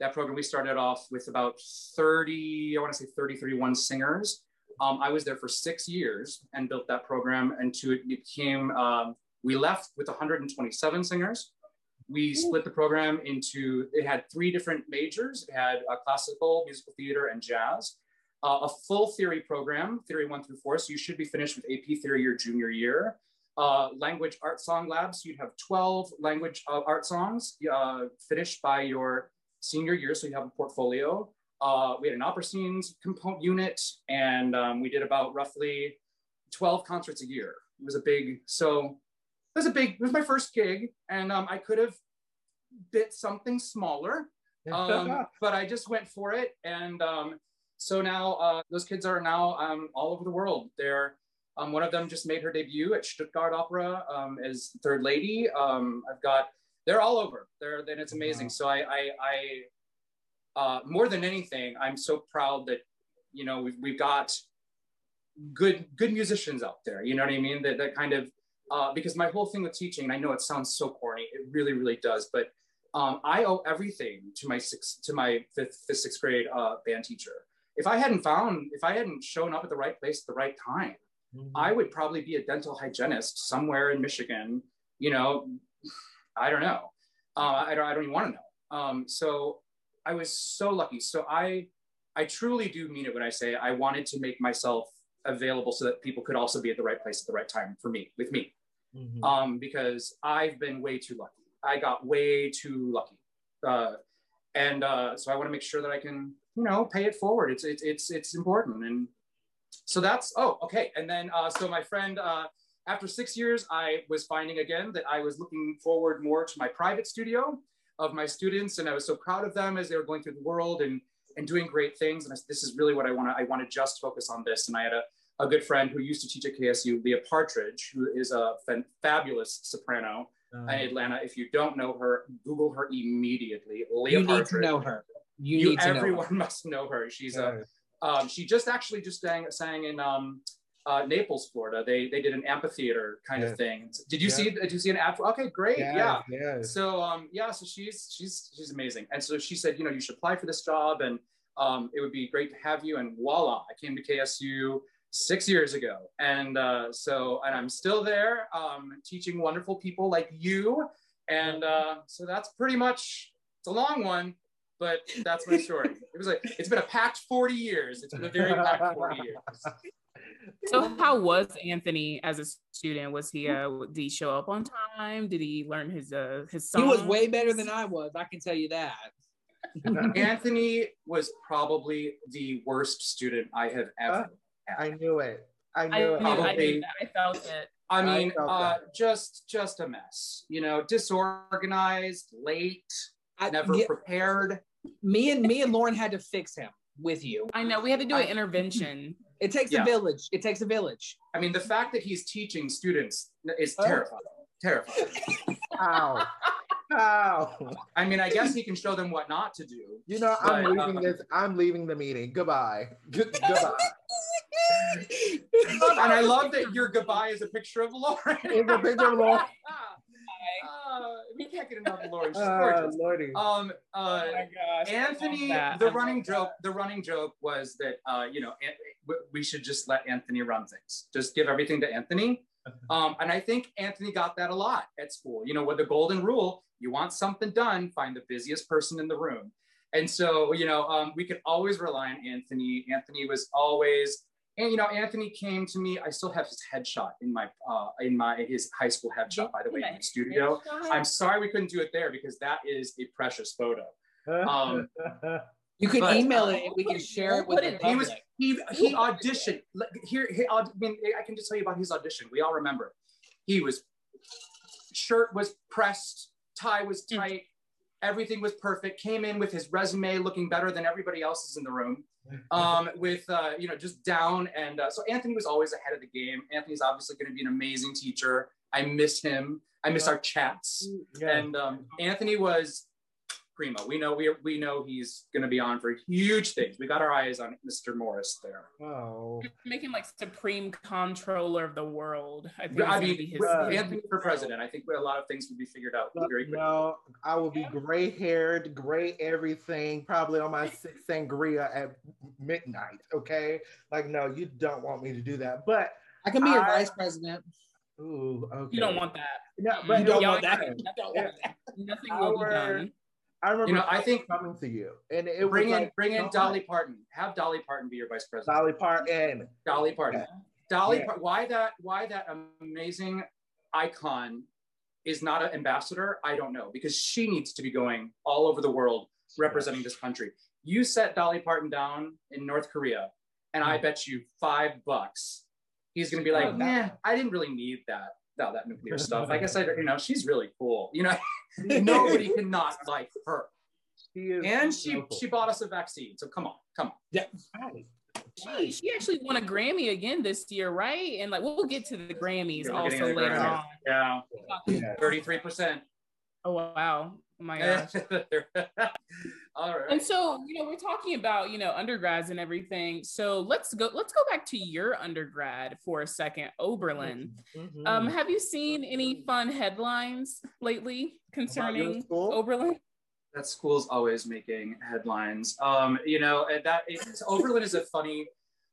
that program, we started off with about 30, I want to say 30, 31 singers. Um, I was there for six years and built that program into it became, um, we left with 127 singers. We split the program into, it had three different majors. It had uh, classical, musical theater, and jazz. Uh, a full theory program, theory one through four. So you should be finished with AP theory your junior year. Uh, language art song labs, you'd have 12 language uh, art songs uh, finished by your senior year, so you have a portfolio. Uh, we had an opera scenes component unit, and um, we did about roughly 12 concerts a year. It was a big, so it was a big, it was my first gig, and um, I could have bit something smaller, um, (laughs) but I just went for it. And um, so now uh, those kids are now um, all over the world. They're um, one of them just made her debut at Stuttgart Opera um, as third lady. Um, I've got they're all over. They're then it's amazing. Wow. So I I, I uh, more than anything, I'm so proud that you know we've we've got good good musicians out there. You know what I mean? That that kind of uh, because my whole thing with teaching, and I know it sounds so corny, it really really does, but um, I owe everything to my sixth to my fifth, fifth sixth grade uh, band teacher. If I hadn't found, if I hadn't shown up at the right place at the right time, mm-hmm. I would probably be a dental hygienist somewhere in Michigan, you know, (sighs) I don't know. Uh, I don't. I don't even want to know. Um, so I was so lucky. So I, I truly do mean it when I say I wanted to make myself available so that people could also be at the right place at the right time for me, with me, mm-hmm. um, because I've been way too lucky. I got way too lucky, uh, and uh, so I want to make sure that I can, you know, pay it forward. It's it's it's it's important, and so that's oh okay. And then uh, so my friend uh, after six years, I was finding again that I was looking forward more to my private studio of my students, and I was so proud of them as they were going through the world and and doing great things. And I, this is really what I want to. I want to just focus on this. And I had a, a good friend who used to teach at KSU, Leah Partridge, who is a fabulous soprano uh, in Atlanta. If you don't know her, Google her immediately. Leah you Partridge. need to know her. You, you everyone know (laughs) must know her. She's a. Um, she just actually just sang, sang in um, uh, Naples, Florida. They they did an amphitheater kind of thing. Did you yeah. see? Did you see an after? Okay, great. Yeah, yeah. So um, yeah, so she's she's she's amazing. And so she said, you know, you should apply for this job, and um, it would be great to have you. And voila, I came to KSU six years ago, and uh, so and I'm still there, um, teaching wonderful people like you. And uh, so that's pretty much. It's a long one, but that's my story. (laughs) it was like it's been a packed 40 years. It's been a very packed 40 years. So (laughs) how was Anthony as a student? Was he uh did he show up on time? Did he learn his uh his song? He was way better than I was, I can tell you that. (laughs) (laughs) Anthony was probably the worst student I have ever. I knew it. I I, knew knew, it. I, Probably- knew. I felt it. I I mean, felt uh, that. just just a mess. You know, disorganized, late, I, never yeah, prepared. me and me and Lauren had to fix him with you. I know we had to do an intervention. It takes Yeah. a village. It takes a village. I mean, the fact that he's teaching students is Oh. terrifying. Terrifying. (laughs) How? How? (laughs) I mean, I guess he can show them what not to do. You know, I'm leaving uh, this. I'm leaving the meeting. Goodbye. Good, goodbye. (laughs) And I love that your goodbye is a picture of Lauren. It's a picture of Lauren. Uh, we can't get enough of Lauren. She's Uh, gorgeous. Lordy. Um, oh uh, my gosh. Anthony, the I running love that. joke, the running joke was that uh, you know we should just let Anthony run things, just give everything to Anthony. (laughs) Um, and I think Anthony got that a lot at school. You know, with the golden rule, you want something done, find the busiest person in the room. And so, you know, um, we could always rely on Anthony. Anthony was always, and you know, Anthony came to me. I still have his headshot in my uh, in my his high school headshot, by the way, in the studio. I'm sorry we couldn't do it there because that is a precious photo. um, You could But- email it and we can share it with Put the He was he he auditioned. Here, here I mean, I can just tell you about his audition. We all remember. He was shirt was pressed, tie was Mm. tight, everything was perfect. Came in with his resume looking better than everybody else's in the room. Um, with uh, you know just down and uh, so Anthony was always ahead of the game. Anthony's obviously going to be an amazing teacher. I miss him. I miss our chats. Yeah. And um, Anthony was primo. We know we we know he's going to be on for huge things. We got our eyes on Mr. Morris there. oh. Make him like supreme controller of the world. I think I it's mean, be his uh, Anthony for president. I think a lot of things would be figured out very quickly. No, I will be gray haired, gray everything, probably on my six sangria at midnight. Okay. Like, no, you don't want me to do that. But, I can be your vice president. ooh, okay. You don't want that. No, but You don't y'all- want that. don't want that. Nothing will be done. I remember You know, I think- coming to you, and it Bring in like, bring in Dolly. Parton. Have Dolly Parton be your vice president. Dolly Parton. Dolly Parton. Yeah. Dolly, Yeah. Par- why that? Why that amazing icon is not an ambassador? I don't know because she needs to be going all over the world representing this country. You set Dolly Parton down in North Korea, and I mm-hmm. bet you five bucks he's going to be oh, like, Oh, "Nah, I didn't really need that." That, that nuclear (laughs) stuff. I guess I, you know, she's really cool. You know, (laughs) nobody can not like her. She is And she so cool. she bought us a vaccine. So come on, come on. Right. She, she actually won a Grammy again this year, right? And like we'll get to the Grammys Yeah, we're also the later Grammys. on. Yeah, Yeah. thirty-three percent. Oh wow. Oh my (laughs) gosh. All right. And so, you know, we're talking about, you know, undergrads and everything. So let's go, let's go back to your undergrad for a second, Oberlin. Mhm. Um, have you seen any fun headlines lately concerning? Oberlin? that school's always making headlines. Um, you know, and that it's, Oberlin is a funny,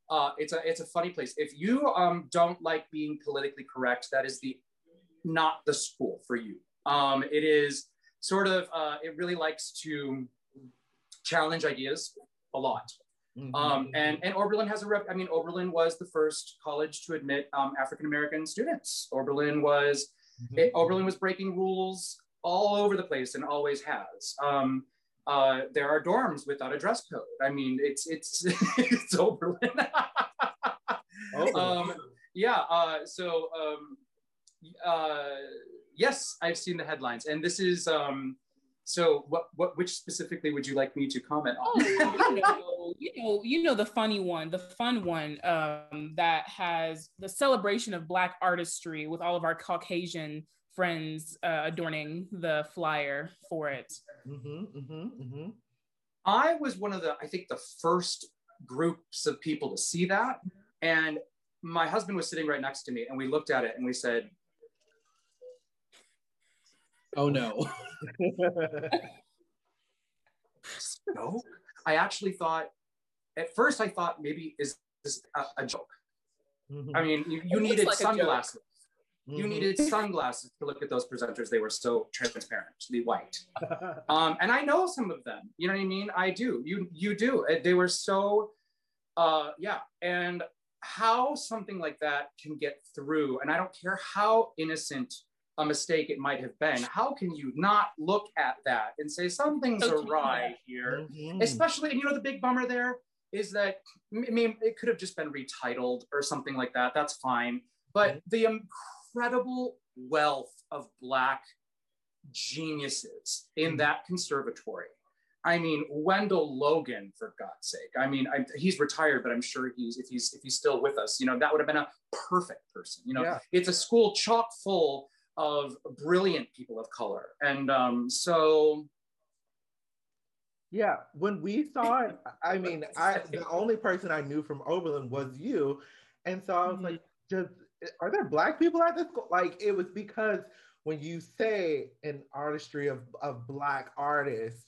uh, it's a it's a funny place. If you um don't like being politically correct, that is the not the school for you. Um, it is sort of uh, it really likes to challenge ideas a lot. Mhm. Um, and and Oberlin has a rep. I mean, Oberlin was the first college to admit um, African American students. Oberlin was Mhm. it, Oberlin was breaking rules all over the place and always has. Um, uh, there are dorms without a dress code. I mean, it's it's (laughs) it's Oberlin. Oberlin. um, yeah. Uh, so um, uh, yes, I've seen the headlines, and this is um, so. What what which specifically would you like me to comment Oh, on? you know, you know, you know the funny one, the fun one um, that has the celebration of Black artistry with all of our Caucasian friends uh, adorning the flyer for it. Mhm, mhm, mhm. I was one of the, I think, the first groups of people to see that. And my husband was sitting right next to me, and we looked at it and we said, Oh no. No. I actually thought, at first, I thought maybe is this a, a joke? Mhm, I mean, you, you needed like a joke. sunglasses. You mhm. needed sunglasses to look at those presenters. They were so transparent, the white. (laughs) um, and I know some of them. You know what I mean? I do. You you do. Uh, They were so, uh, yeah. And how something like that can get through, and I don't care how innocent a mistake it might have been, how can you not look at that and say something's awry here? Mhm. Especially, you know, the big bummer there is that I mean, it could have just been retitled or something like that. That's fine. But the incredible wealth of Black geniuses in that conservatory. I mean, Wendell Logan, for God's sake. I mean, I, he's retired, but I'm sure he's if he's if he's still with us, you know, that would have been a perfect person. You know, Yeah. it's a school chock full of brilliant people of color, and um, so Yeah, when we saw it, I mean, I the only person I knew from Oberlin was you, and so I was Mhm. like, just are there black people at this school? Like, it was because when you say an artistry of of black artists,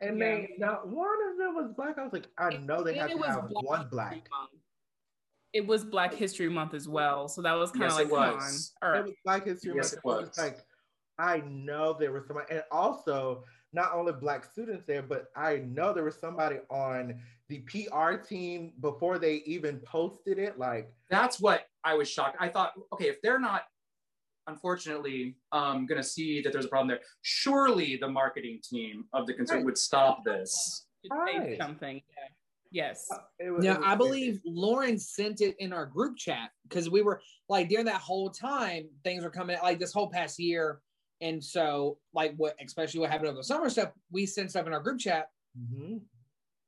and they not one of them was black, I was like, I know they And have to have Black one History black. Month. It was Black History Month as well, so that was kind of Yes, like, it come was. on. All It was Black History Yes, Month. it and I was. like, I know there was somebody, and also not only black students there, but I know there was somebody on the PR team before they even posted it. Like, that's what I was shocked. I thought, okay, if they're not unfortunately um, going to see that there's a problem there, surely the marketing team of the concern Right. would stop this. Right. something. Yeah. Yes. it was, it was I crazy. believe Lauren sent it in our group chat because we were like during that whole time, things were coming like this whole past year. And so, like, what especially what happened over the summer stuff, we sent stuff in our group chat. Mhm.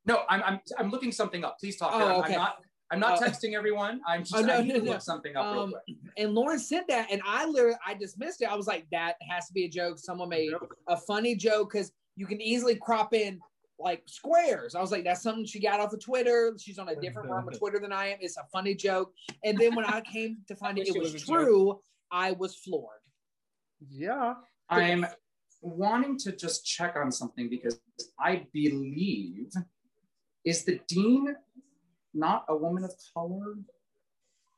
No, I'm, I'm, I'm looking something up. Please talk. Oh, I'm, okay. I'm not. I'm not Uh, texting everyone. I'm just. Oh, no, I need no, to no. look something up real Um, quick. And Lauren sent that, and I literally I dismissed it. I was like, that has to be a joke. Someone made a funny joke because you can easily crop in like squares. I was like, that's something she got off of Twitter. She's on a different form of (laughs) Twitter than I am. It's a funny joke. And then when I came to (laughs) find it, it it was was a joke. true. I was floored. Yeah. I'm wanting to just check on something because I believe is the dean not a woman of color?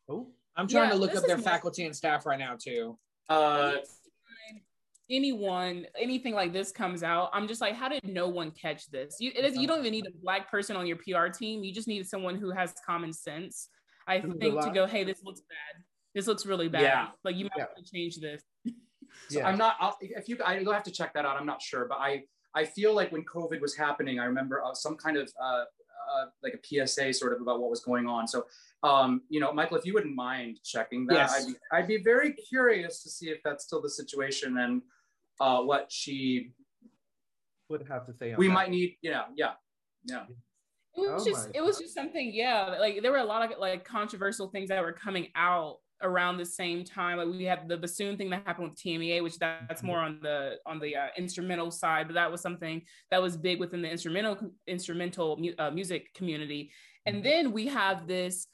Oh, I'm trying Yeah, to look up their faculty and staff right now too. Uh, anyone anything like this comes out i'm just like how did no one catch this you, it is, you don't even need a black person on your pr team you just need someone who has common sense i This think to go hey this looks bad this looks really bad Yeah. like you might Yeah. want to change this So (laughs) yeah. I'm not. I'll, if you, I, you'll have to check that out. I'm not sure, but I, I feel like when COVID was happening, I remember uh, some kind of uh, uh, like a PSA sort of about what was going on. So, um, you know, Michael, if you wouldn't mind checking that, Yes. I'd, be, I'd be very curious to see if that's still the situation and uh, what she. would have to say on We that. might need. You know, yeah, yeah. it was Oh just it was just something yeah like there were a lot of like controversial things that were coming out around the same time like we had the bassoon thing that happened with tmea which that, that's more on the on the uh, instrumental side but that was something that was big within the instrumental instrumental mu- uh, music community. And then we have this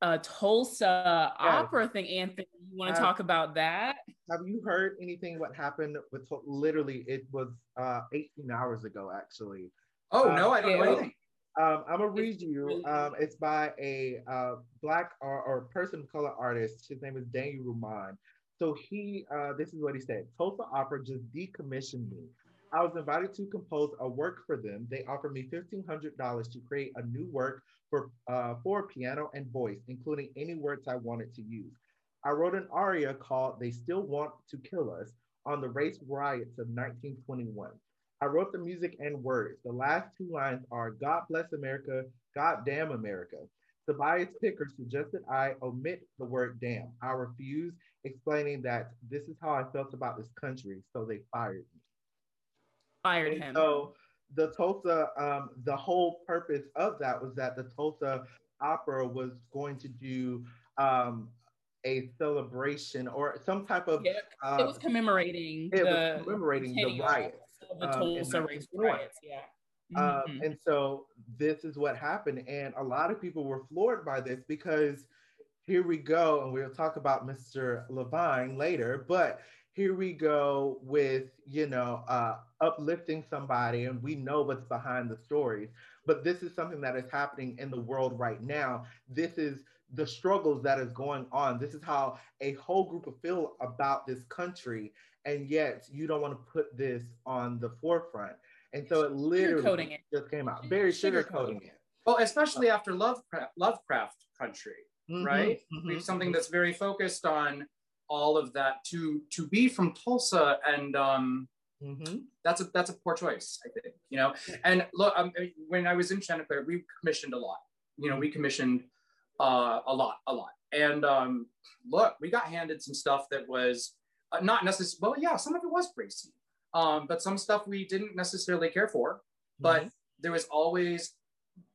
uh tulsa opera thing. Anthony you want to Uh, talk about that? Have you heard anything what happened with literally it was uh 18 hours ago actually. Oh Uh, no, I don't know anything. Um, I'm gonna read you. Um, it's by a uh, black or, or person of color artist. His name is Daniel Roumain. So he, uh, this is what he said: Tulsa Opera just decommissioned me. I was invited to compose a work for them. They offered me fifteen hundred dollars to create a new work for uh, for piano and voice, including any words I wanted to use. I wrote an aria called "They Still Want to Kill Us" on the race riots of 1921. I wrote the music and words. The last two lines are God bless America, God damn America. Tobias Picker suggested I omit the word damn. I refused, explaining that this is how I felt about this country, so they fired me. fired And him So the Tulsa, um, the whole purpose of that was that the Tulsa Opera was going to do um, a celebration or some type of. yeah, Uh, it was commemorating it the was commemorating the centennial riots. of the um, in Tulsa race riots yeah Um, Mhm. and so this is what happened. And a lot of people were floored by this because here we go, and we'll talk about Mr. Levine later, but here we go with, you know, uh, uplifting somebody, and we know what's behind the stories. But this is something that is happening in the world right now. This is the struggles that is going on. This is how a whole group of feel about this country, and yet you don't want to put this on the forefront. And so it literally it. just came out. Very Sugarcoating. it. Well, especially after Lovecraft, Lovecraft Country. Mhm, Right? mhm. Something that's very focused on all of that to to be from Tulsa and um, Mm-hmm. that's a that's a poor choice, I think. You know, and look, um, when I was in Chanticleer, we commissioned a lot. You know, we commissioned uh, a lot, a lot. And um, look, we got handed some stuff that was uh, not necessarily. Well, yeah, some of it was racy, um, but some stuff we didn't necessarily care for. But there was always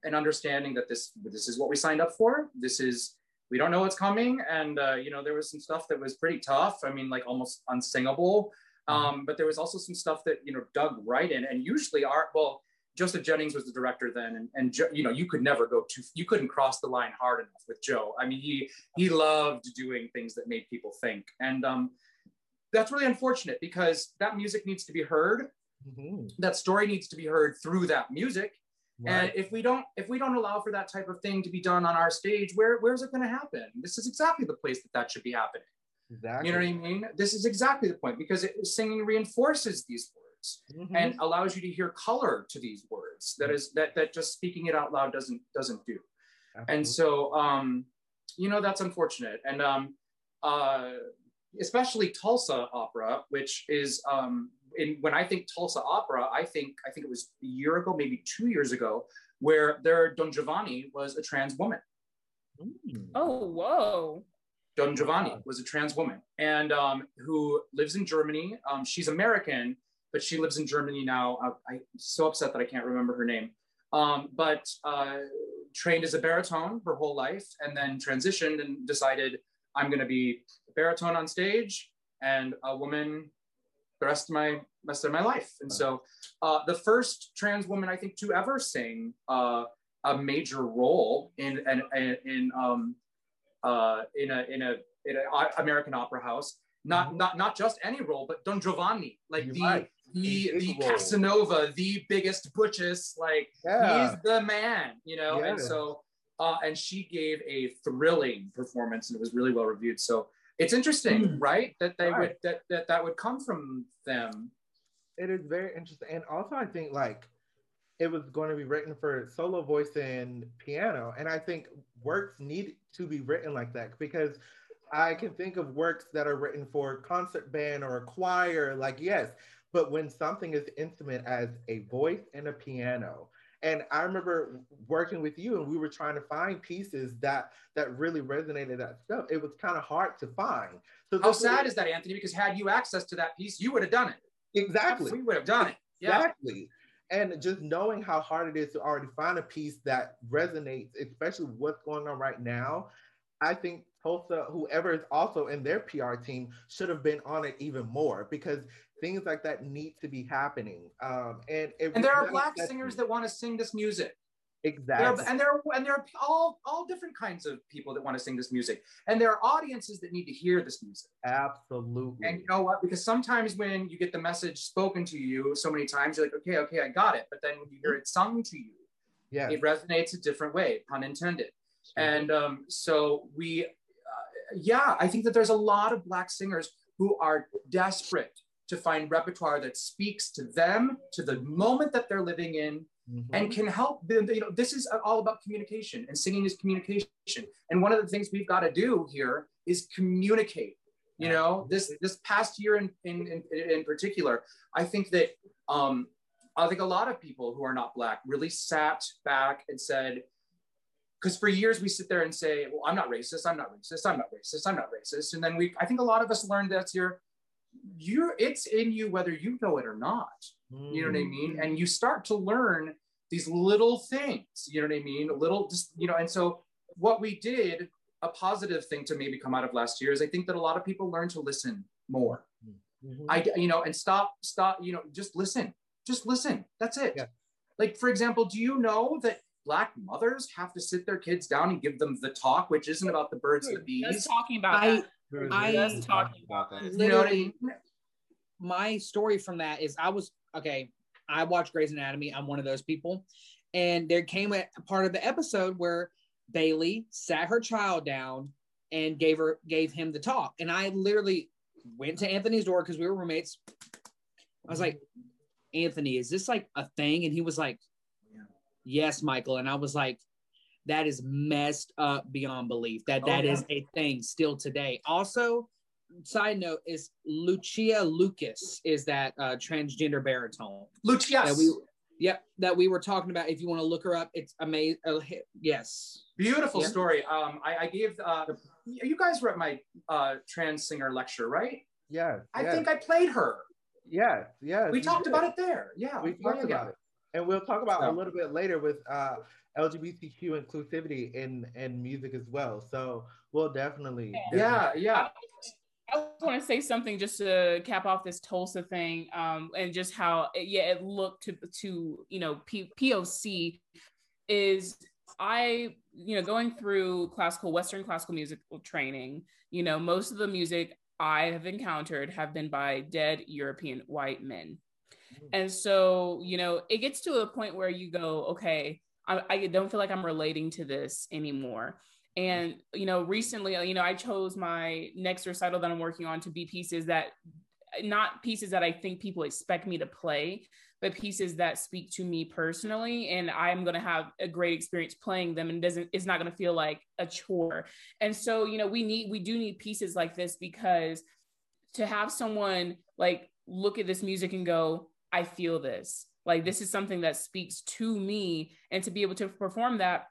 an understanding that this this is what we signed up for. This is we don't know what's coming, and uh, you know there was some stuff that was pretty tough. I mean, like almost unsingable. Um, but there was also some stuff that you know dug right in, and usually our well, Joseph Jennings was the director then, and and Jo- you know you could never go too, you couldn't cross the line hard enough with Joe. I mean, he he loved doing things that made people think, and um, that's really unfortunate because that music needs to be heard, Mhm. that story needs to be heard through that music, and if we don't if we don't allow for that type of thing to be done on our stage, where where's it going to happen? This is exactly the place that that should be happening. Exactly. You know what I mean? This is exactly the point because it, singing reinforces these words Mhm. and allows you to hear color to these words. That is that that just speaking it out loud doesn't doesn't do. And so, um, you know, that's unfortunate. And um, uh, especially Tulsa opera, which is um, in, when I think Tulsa opera, I think I think it was a year ago, maybe two years ago, where their Don Giovanni was a trans woman. Mm. Oh, whoa. Don Giovanni Wow. was a trans woman and um, who lives in Germany. Um, she's American, but she lives in Germany now. I, I'm so upset that I can't remember her name. Um, but uh, trained as a baritone her whole life and then transitioned and decided I'm going to be a baritone on stage and a woman the rest of my rest of my life. And so uh, the first trans woman I think to ever sing uh, a major role in in, in um, uh, in a in a in an American opera house. Not Mhm. not not just any role, but Don Giovanni, like You're the right. the big the. Casanova, the biggest butchess, like Yeah. he's the man, you know. And so uh, and she gave a thrilling performance, and it was really well reviewed. So it's interesting, hmm. right? That they Right. would that, that that would come from them. It is very interesting. And also, I think like it was going to be written for solo voice and piano. And I think works need to be written like that because I can think of works that are written for concert band or a choir, like, yes, but when something is intimate as a voice and a piano. And I remember working with you, and we were trying to find pieces that that really resonated that stuff. It was kind of hard to find. So How sad is that, Anthony? Because had you access to that piece, you would have done it. exactly? We would have done it. Yeah. Exactly. And just knowing how hard it is to already find a piece that resonates, especially what's going on right now, I think Tulsa, whoever is also in their PR team, should have been on it even more because things like that need to be happening. Um, and it And there are black singers that want to sing this music. There exactly are, and there are, and there are all all different kinds of people that want to sing this music, and there are audiences that need to hear this music. absolutely And you know what? Because sometimes when you get the message spoken to you so many times, you're like, okay, okay, I got it. But then when you hear it sung to you, yeah. it resonates a different way, pun intended. And um, so we, yeah, I think that there's a lot of Black singers who are desperate to find repertoire that speaks to them, to the moment that they're living in, Mhm. and can help them. You know, this is all about communication, and singing is communication. And one of the things we've got to do here is communicate. You know, this this past year in in in, in particular, I think that um, I think a lot of people who are not black really sat back and said, because for years we sit there and say, well, I'm not racist, I'm not racist, I'm not racist, I'm not racist, and then we, I think a lot of us learned that's your, you're, it's in you whether you know it or not. You know what I Mm. mean? And you start to learn these little things, you know what I mean? Little, just, you know, and so what we did, a positive thing to maybe come out of last year is I think that a lot of people learn to listen more. Mhm. I, you know, and stop, stop, you know, just listen, just listen. That's it. Yeah. Like, for example, do you know that Black mothers have to sit their kids down and give them the talk, which isn't about the birds and the Just bees? talking about I- that. We I- just Just talking about that. that. You know what I literally- mean? my story from that is I was okay. I watch Grey's Anatomy. I'm one of those people. And there came a part of the episode where Bailey sat her child down and gave her gave him the talk. And I literally went to Anthony's door because we were roommates. I was like, Anthony, is this like a thing? And he was like, Yeah. Yes, Michael. And I was like, that is messed up beyond belief. That Oh, yeah. is a thing still today. Also, side note is Lucia Lucas is that uh, transgender baritone Lucius. that we yep that we were talking about. If you want to look her up, it's amazing. Uh, yes, Beautiful Yeah. story. Um, I, I gave uh, you guys were at my uh, trans singer lecture, right? Yeah. I yes, think I played her. Yeah, yeah. We talked did. about it there. Yeah, We talked about it. And we'll talk about So- a little bit later with uh, LGBTQ inclusivity in, in music as well. So we'll definitely. Yeah, yeah. I want to say something just to cap off this Tulsa thing, um, and just how yeah it looked to to you know P- POC is I you know going through classical Western classical musical training. You know most of the music I have encountered have been by dead European white men, Mm-hmm. and so you know it gets to a point where you go okay I, I don't feel like I'm relating to this anymore. And you know, recently, you know, I chose my next recital that I'm working on to be pieces that not pieces that I think people expect me to play, but pieces that speak to me personally. And I'm gonna have a great experience playing them and doesn't it's not gonna feel like a chore. And so, you know, we need we do need pieces like this because to have someone like look at this music and go, I feel this. Like this is something that speaks to me, and to be able to perform that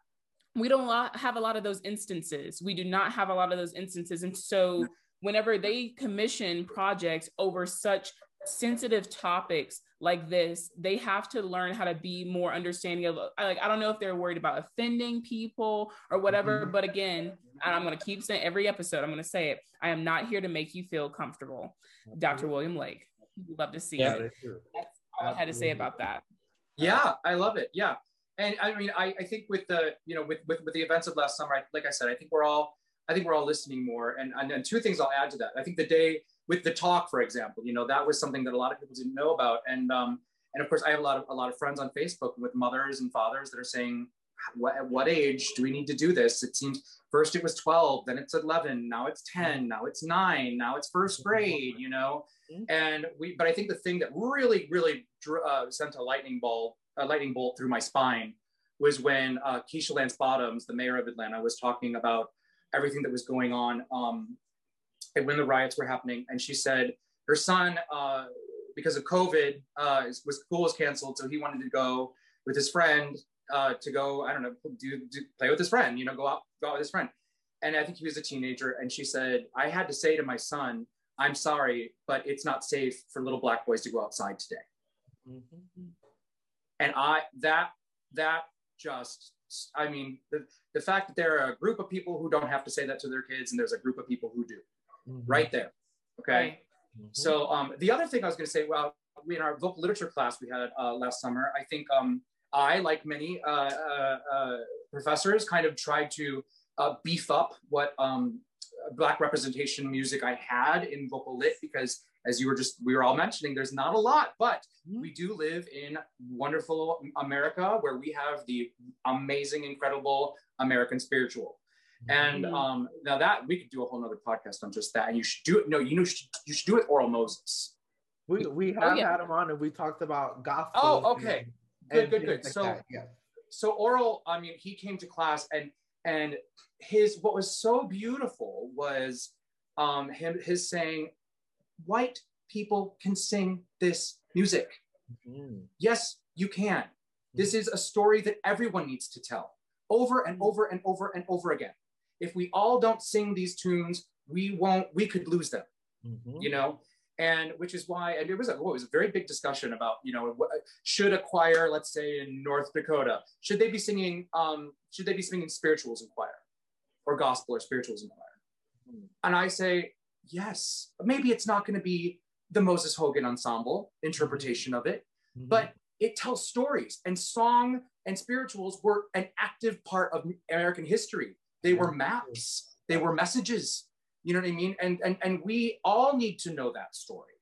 we don't have a lot of those instances. We do not have a lot of those instances. And so whenever they commission projects over such sensitive topics like this, they have to learn how to be more understanding of like I don't know if they're worried about offending people or whatever, Mhm. but again, and I'm going to keep saying every episode I'm going to say it. I am not here to make you feel comfortable. Dr. William Lake. Love to see Yeah. That it. is true. That's all I had to say about that. Yeah, I love it. Yeah. And I mean, I, I think with the, you know, with, with, with the events of last summer, I, like I said, I think we're all, I think we're all listening more. And, and, and two things I'll add to that. I think the day with the talk, for example, you know, that was something that a lot of people didn't know about. And, um, and of course I have a lot of, a lot of friends on Facebook with mothers and fathers that are saying, what, at what age do we need to do this? It seems first it was 12, then it's 11, now it's 10, now it's nine, now it's first (laughs) grade, you know? And we, but I think the thing that really, really drew, uh, sent a lightning ball, a lightning bolt through my spine was when uh, Keisha Lance Bottoms, the mayor of Atlanta, was talking about everything that was going on um, and when the riots were happening. And she said her son, uh, because of COVID, uh, was school was canceled, so he wanted to go with his friend uh, to go, I don't know, do, do play with his friend, you know, go out, go out with his friend. And I think he was a teenager. And she said, I had to say to my son, I'm sorry, but it's not safe for little black boys to go outside today. Mhm. And I that that just I mean the, the fact that there are a group of people who don't have to say that to their kids and there's a group of people who do Mhm. right there. Okay. Right. Mhm. So um, the other thing I was going to say, well, we in our vocal literature class we had uh, last summer, I think um, I, like many uh, uh, uh, professors, kind of tried to uh, beef up what um, Black representation music I had in vocal lit because, as you were just we were all mentioning, there's not a lot, but Mhm. we do live in wonderful America where we have the amazing, incredible American spiritual. And Mhm. um, now that we could do a whole nother podcast on just that, and you should do it. No, you know, you should, you should do it, Oral Moses. we we Oh, have yeah. had him on and we talked about gospel. Oh, okay. Good, good, good. Like So- that, yes. So Oral, I mean, he came to class, and and his what was so beautiful was um, him his saying, white people can sing this music. Mhm. Yes, you can. This is a story that everyone needs to tell over and over and over and over again. If we all don't sing these tunes, we won't, we could lose them, Mhm. you know? And which is why, and it was a, well, it was a very big discussion about, you know, what, should a choir, let's say in North Dakota, should they be singing, um, should they be singing spirituals in choir or gospel or spirituals in choir? Mhm. And I say, yes, maybe it's not going to be the Moses Hogan ensemble interpretation of it, Mhm. but it tells stories and song and spirituals were an active part of american history they were maps they were messages you know what i mean? And and, and we all need to know that story.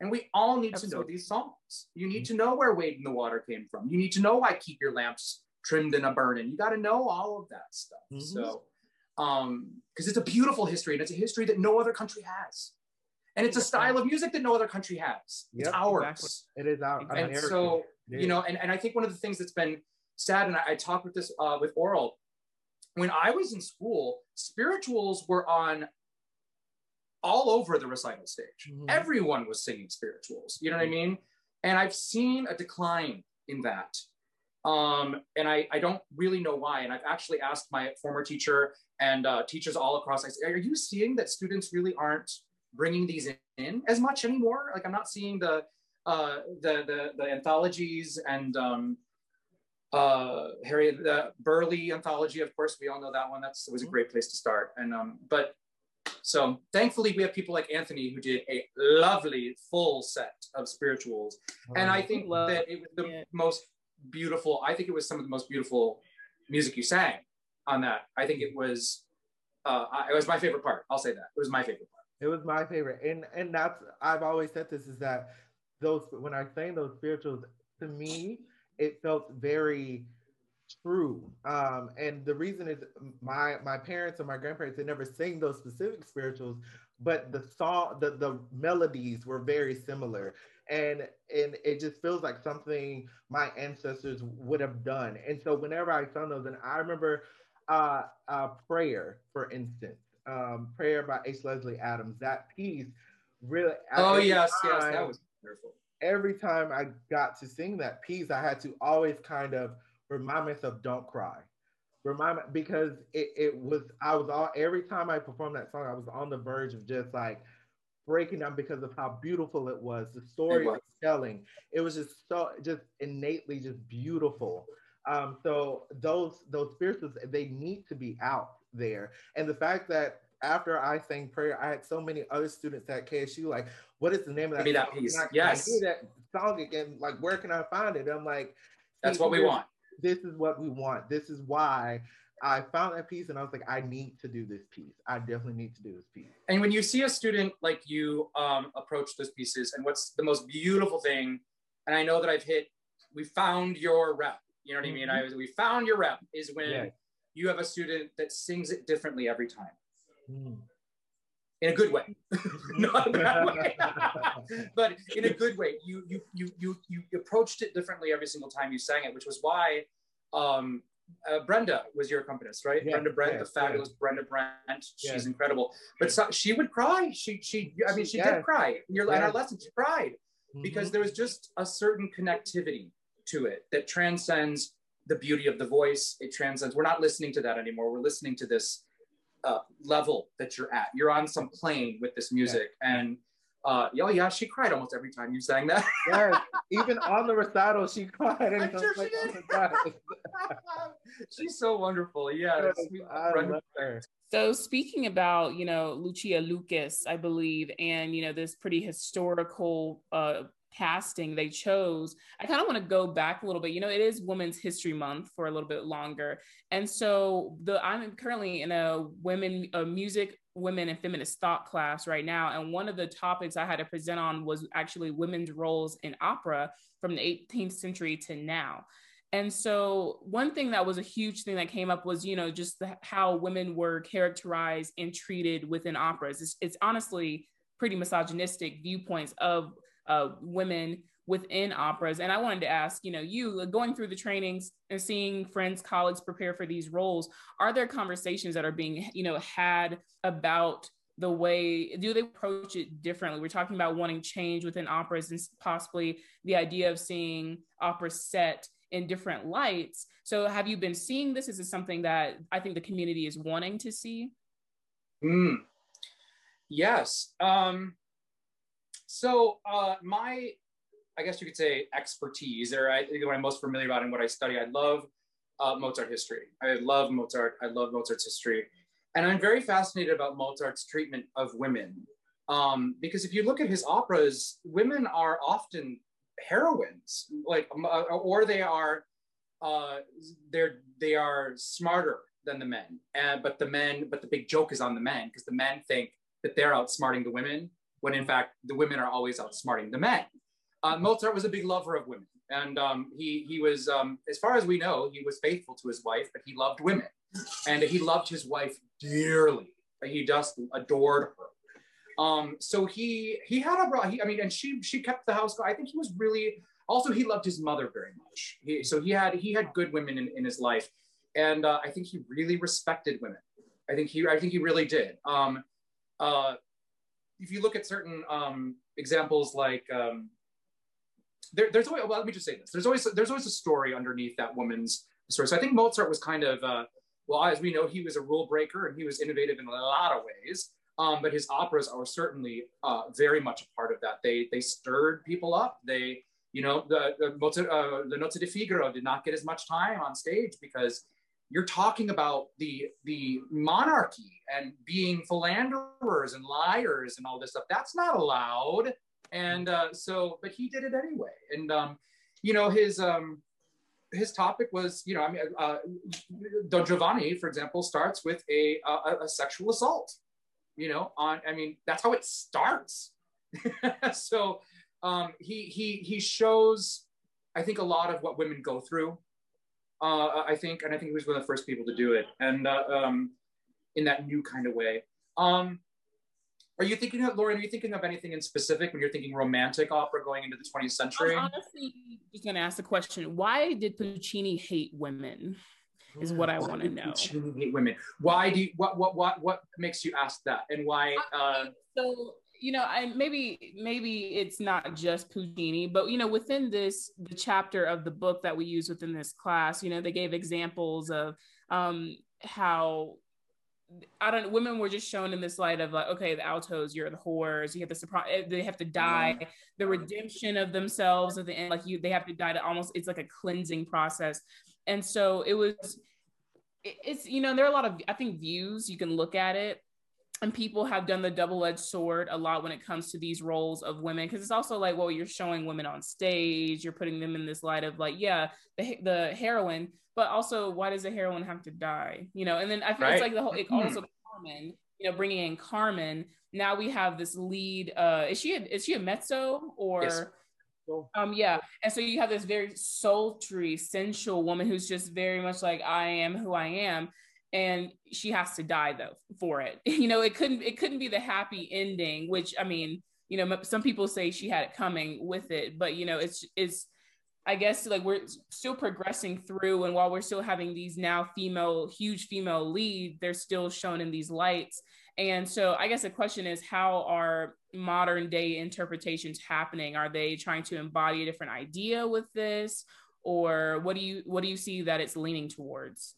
And we all need to know these songs. You need to know where wade in the water came from. You need to know why keep your lamps trimmed and a burning. You got to know all of that stuff. Mhm. so um because it's a beautiful history and it's a history that no other country has. And it's a style of music that no other country has. It's ours. exactly. it is out. And so you know and, and i think one of the things that's been sad and i, I talked with this uh, with oral when i was in school spirituals were on all over the recital stage. Mhm. Everyone was singing spirituals. You know what I mean? And I've seen a decline in that. Um, and I, I don't really know why. And I've actually asked my former teacher and uh, teachers all across. I said, "Are you seeing that students really aren't bringing these in as much anymore? Like I'm not seeing the uh, the, the the anthologies and um, uh, Harry T. Burleigh anthology. Of course, we all know that one. That's was a great place to start. And um, but so thankfully we have people like Anthony who did a lovely full set of spirituals, and I think Love that it was the it. most beautiful. I think it was some of the most beautiful music you sang on that. I think it was. Uh, it was my favorite part. I'll say that it was my favorite part. It was my favorite, and and that's I've always said this is that those when I sang those spirituals to me it felt very true. Um, and the reason is my my parents and my grandparents they never sang those specific spirituals, but the song the the melodies were very similar, and and it just feels like something my ancestors would have done. And so whenever I sung those, and I remember uh, uh, prayer for instance um, Prayer by H. Leslie Adams. That piece really. Oh yes, yes, that was wonderful. Every time I got to sing that piece, I had to always kind of remind myself, "Don't cry." Remind me because it, it was I was all every time I performed that song, I was on the verge of just like breaking down because of how beautiful it was. The story It was. was telling, it was just so just innately just beautiful. Um, so those those spirituals they need to be out there, and the fact that after I sang prayer, I had so many other students at KSU like, "What is the name of that?" Give me that song? piece. I- Yes. I hear that song again. Like, where can I find it? I'm like, That's what we want. This is what we want. This is why I found that piece, and I was like, I need to do this piece. I definitely need to do this piece. And when you see a student like you um, approach those pieces, and what's the most beautiful thing, and I know that I've hit, we found your rep. You know what I mean? I was, we found your rep is when Yes. you have a student that sings it differently every time Mm. In a good way, (laughs) not a bad way, (laughs) but in a good way. You you you you you approached it differently every single time you sang it, which was why um, uh, Brenda was your accompanist, right? Yes, Brenda Brent, yes, the fabulous Brenda Brent. She's incredible. But so, she would cry. She she I mean she did cry. In, your, in our lesson, she cried because Mhm. there was just a certain connectivity to it that transcends the beauty of the voice. It transcends. We're not listening to that anymore. We're listening to this uh, level that you're at. You're on some plane with this music, and uh, oh yeah, she cried almost every time you sang that. (laughs) yes, even on the recital, she cried. And I'm sure she like, oh did. my (laughs) (laughs) She's so wonderful. Yeah, Yes, I love her. So speaking about, you know, Lucia Lucas, I believe, and you know, this pretty historical uh casting they chose, I kind of want to go back a little bit. You know, it is Women's History Month for a little bit longer. And so the I'm currently in a women uh, music women and feminist thought class right now and one of the topics i had to present on was actually women's roles in opera from the 18th century to now and so one thing that was a huge thing that came up was, you know, just the, how women were characterized and treated within operas. It's, it's honestly pretty misogynistic viewpoints of uh, women within operas. And I wanted to ask, you know, you going through the trainings and seeing friends, colleagues prepare for these roles, are there conversations that are being, you know, had about the way do they approach it differently we're talking about wanting change within operas and possibly the idea of seeing opera set in different lights. So have you been seeing this? Is this something that I think the community is wanting to see? Mm. Yes. Um, so uh, my, I guess you could say expertise, or I think what I'm most familiar about and what I study. I love uh, Mozart history. I love Mozart. I love Mozart's history, and I'm very fascinated about Mozart's treatment of women. Um, because if you look at his operas, women are often heroines, like, um, uh, or they are, uh, they're they are smarter than the men. And but the men, but the big joke is on the men because the men think that they're outsmarting the women, when in fact the women are always outsmarting the men. Uh, Mozart was a big lover of women, and um, he he was, um, as far as we know, he was faithful to his wife, but he loved women, and he loved his wife dearly. He just adored her. Um, so he he had a he, I mean, and she she kept the house. I think he was really also he loved his mother very much. He, so he had he had good women in, in his life, and uh, I think he really respected women. I think he I think he really did. Um, uh, if you look at certain um, examples like um, there, there's always well, let me just say this. There's always there's always a story underneath that woman's story. So i think mozart was kind of uh, well as we know he was a rule breaker and he was innovative in a lot of ways. Um, but his operas are certainly uh, very much a part of that. They they stirred people up. They you know the the, Mozart, uh, the di Figaro did not get as much time on stage because you're talking about the the monarchy and being philanderers and liars and all this stuff. That's not allowed. And uh, so but he did it anyway. And um, you know his um, his topic was you know i mean uh, don giovanni for example starts with a, a, a sexual assault you know on i mean that's how it starts. (laughs) So um, he he he shows i think a lot of what women go through uh, I think, and I think he was one of the first people to do it, and uh, um, in that new kind of way. Um, are you thinking of Lauren? Are you thinking of anything in specific when you're thinking romantic opera going into the 20th century? I'm honestly just going to ask the question: Why did Puccini hate women? Is what I want to know. Puccini hate women. Why do you? What what what what makes you ask that? And why? Uh, so you know, I maybe maybe it's not just Puccini, but you know, within this the chapter of the book that we use within this class, you know, they gave examples of um, how I don't women were just shown in this light of like, okay, the altos, you're the whores, you have the surprise eh, they have to die, the redemption of themselves at the end, like you they have to die to almost it's like a cleansing process. And so it was it's you know, there are a lot of I think views you can look at it and people have done the double-edged sword a lot when it comes to these roles of women because it's also like well you're showing women on stage you're putting them in this light of like yeah the, the heroine but also why does the heroine have to die you know and then i feel right. it's like the whole it also carmen you know bringing in carmen now we have this lead uh is she a, is she a mezzo or yes. Um, yeah. And so you have this very sultry, sensual woman who's just very much like, I am who I am and she has to die though for it. (laughs) You know it couldn't it couldn't be the happy ending which i mean you know some people say she had it coming with it but you know it's it's i guess like we're still progressing through and while we're still having these now female huge female lead they're still shown in these lights. And so i guess the question is how are modern day interpretations happening? Are they trying to embody a different idea with this or what do you what do you see that it's leaning towards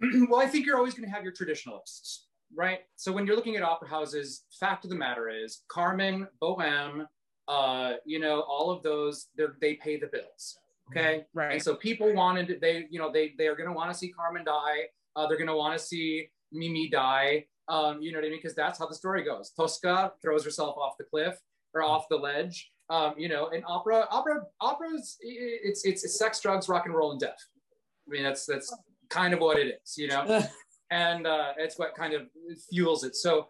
(clears throat) well, I think you're always going to have your traditionalists, right? So when you're looking at opera houses, fact of the matter is Carmen, Bohème, uh, you know, all of those, they pay the bills. Okay. Right. And so people wanted, they, you know, they, they are going to want to see Carmen die. Uh, they're going to want to see Mimi die. Um, you know what I mean? Because that's how the story goes. Tosca throws herself off the cliff or off the ledge. Um, you know, and opera, opera, opera's it's, it's, it's sex, drugs, rock and roll, and death. I mean, that's that's kind of what it is, you know, (laughs) and uh, it's what kind of fuels it. So,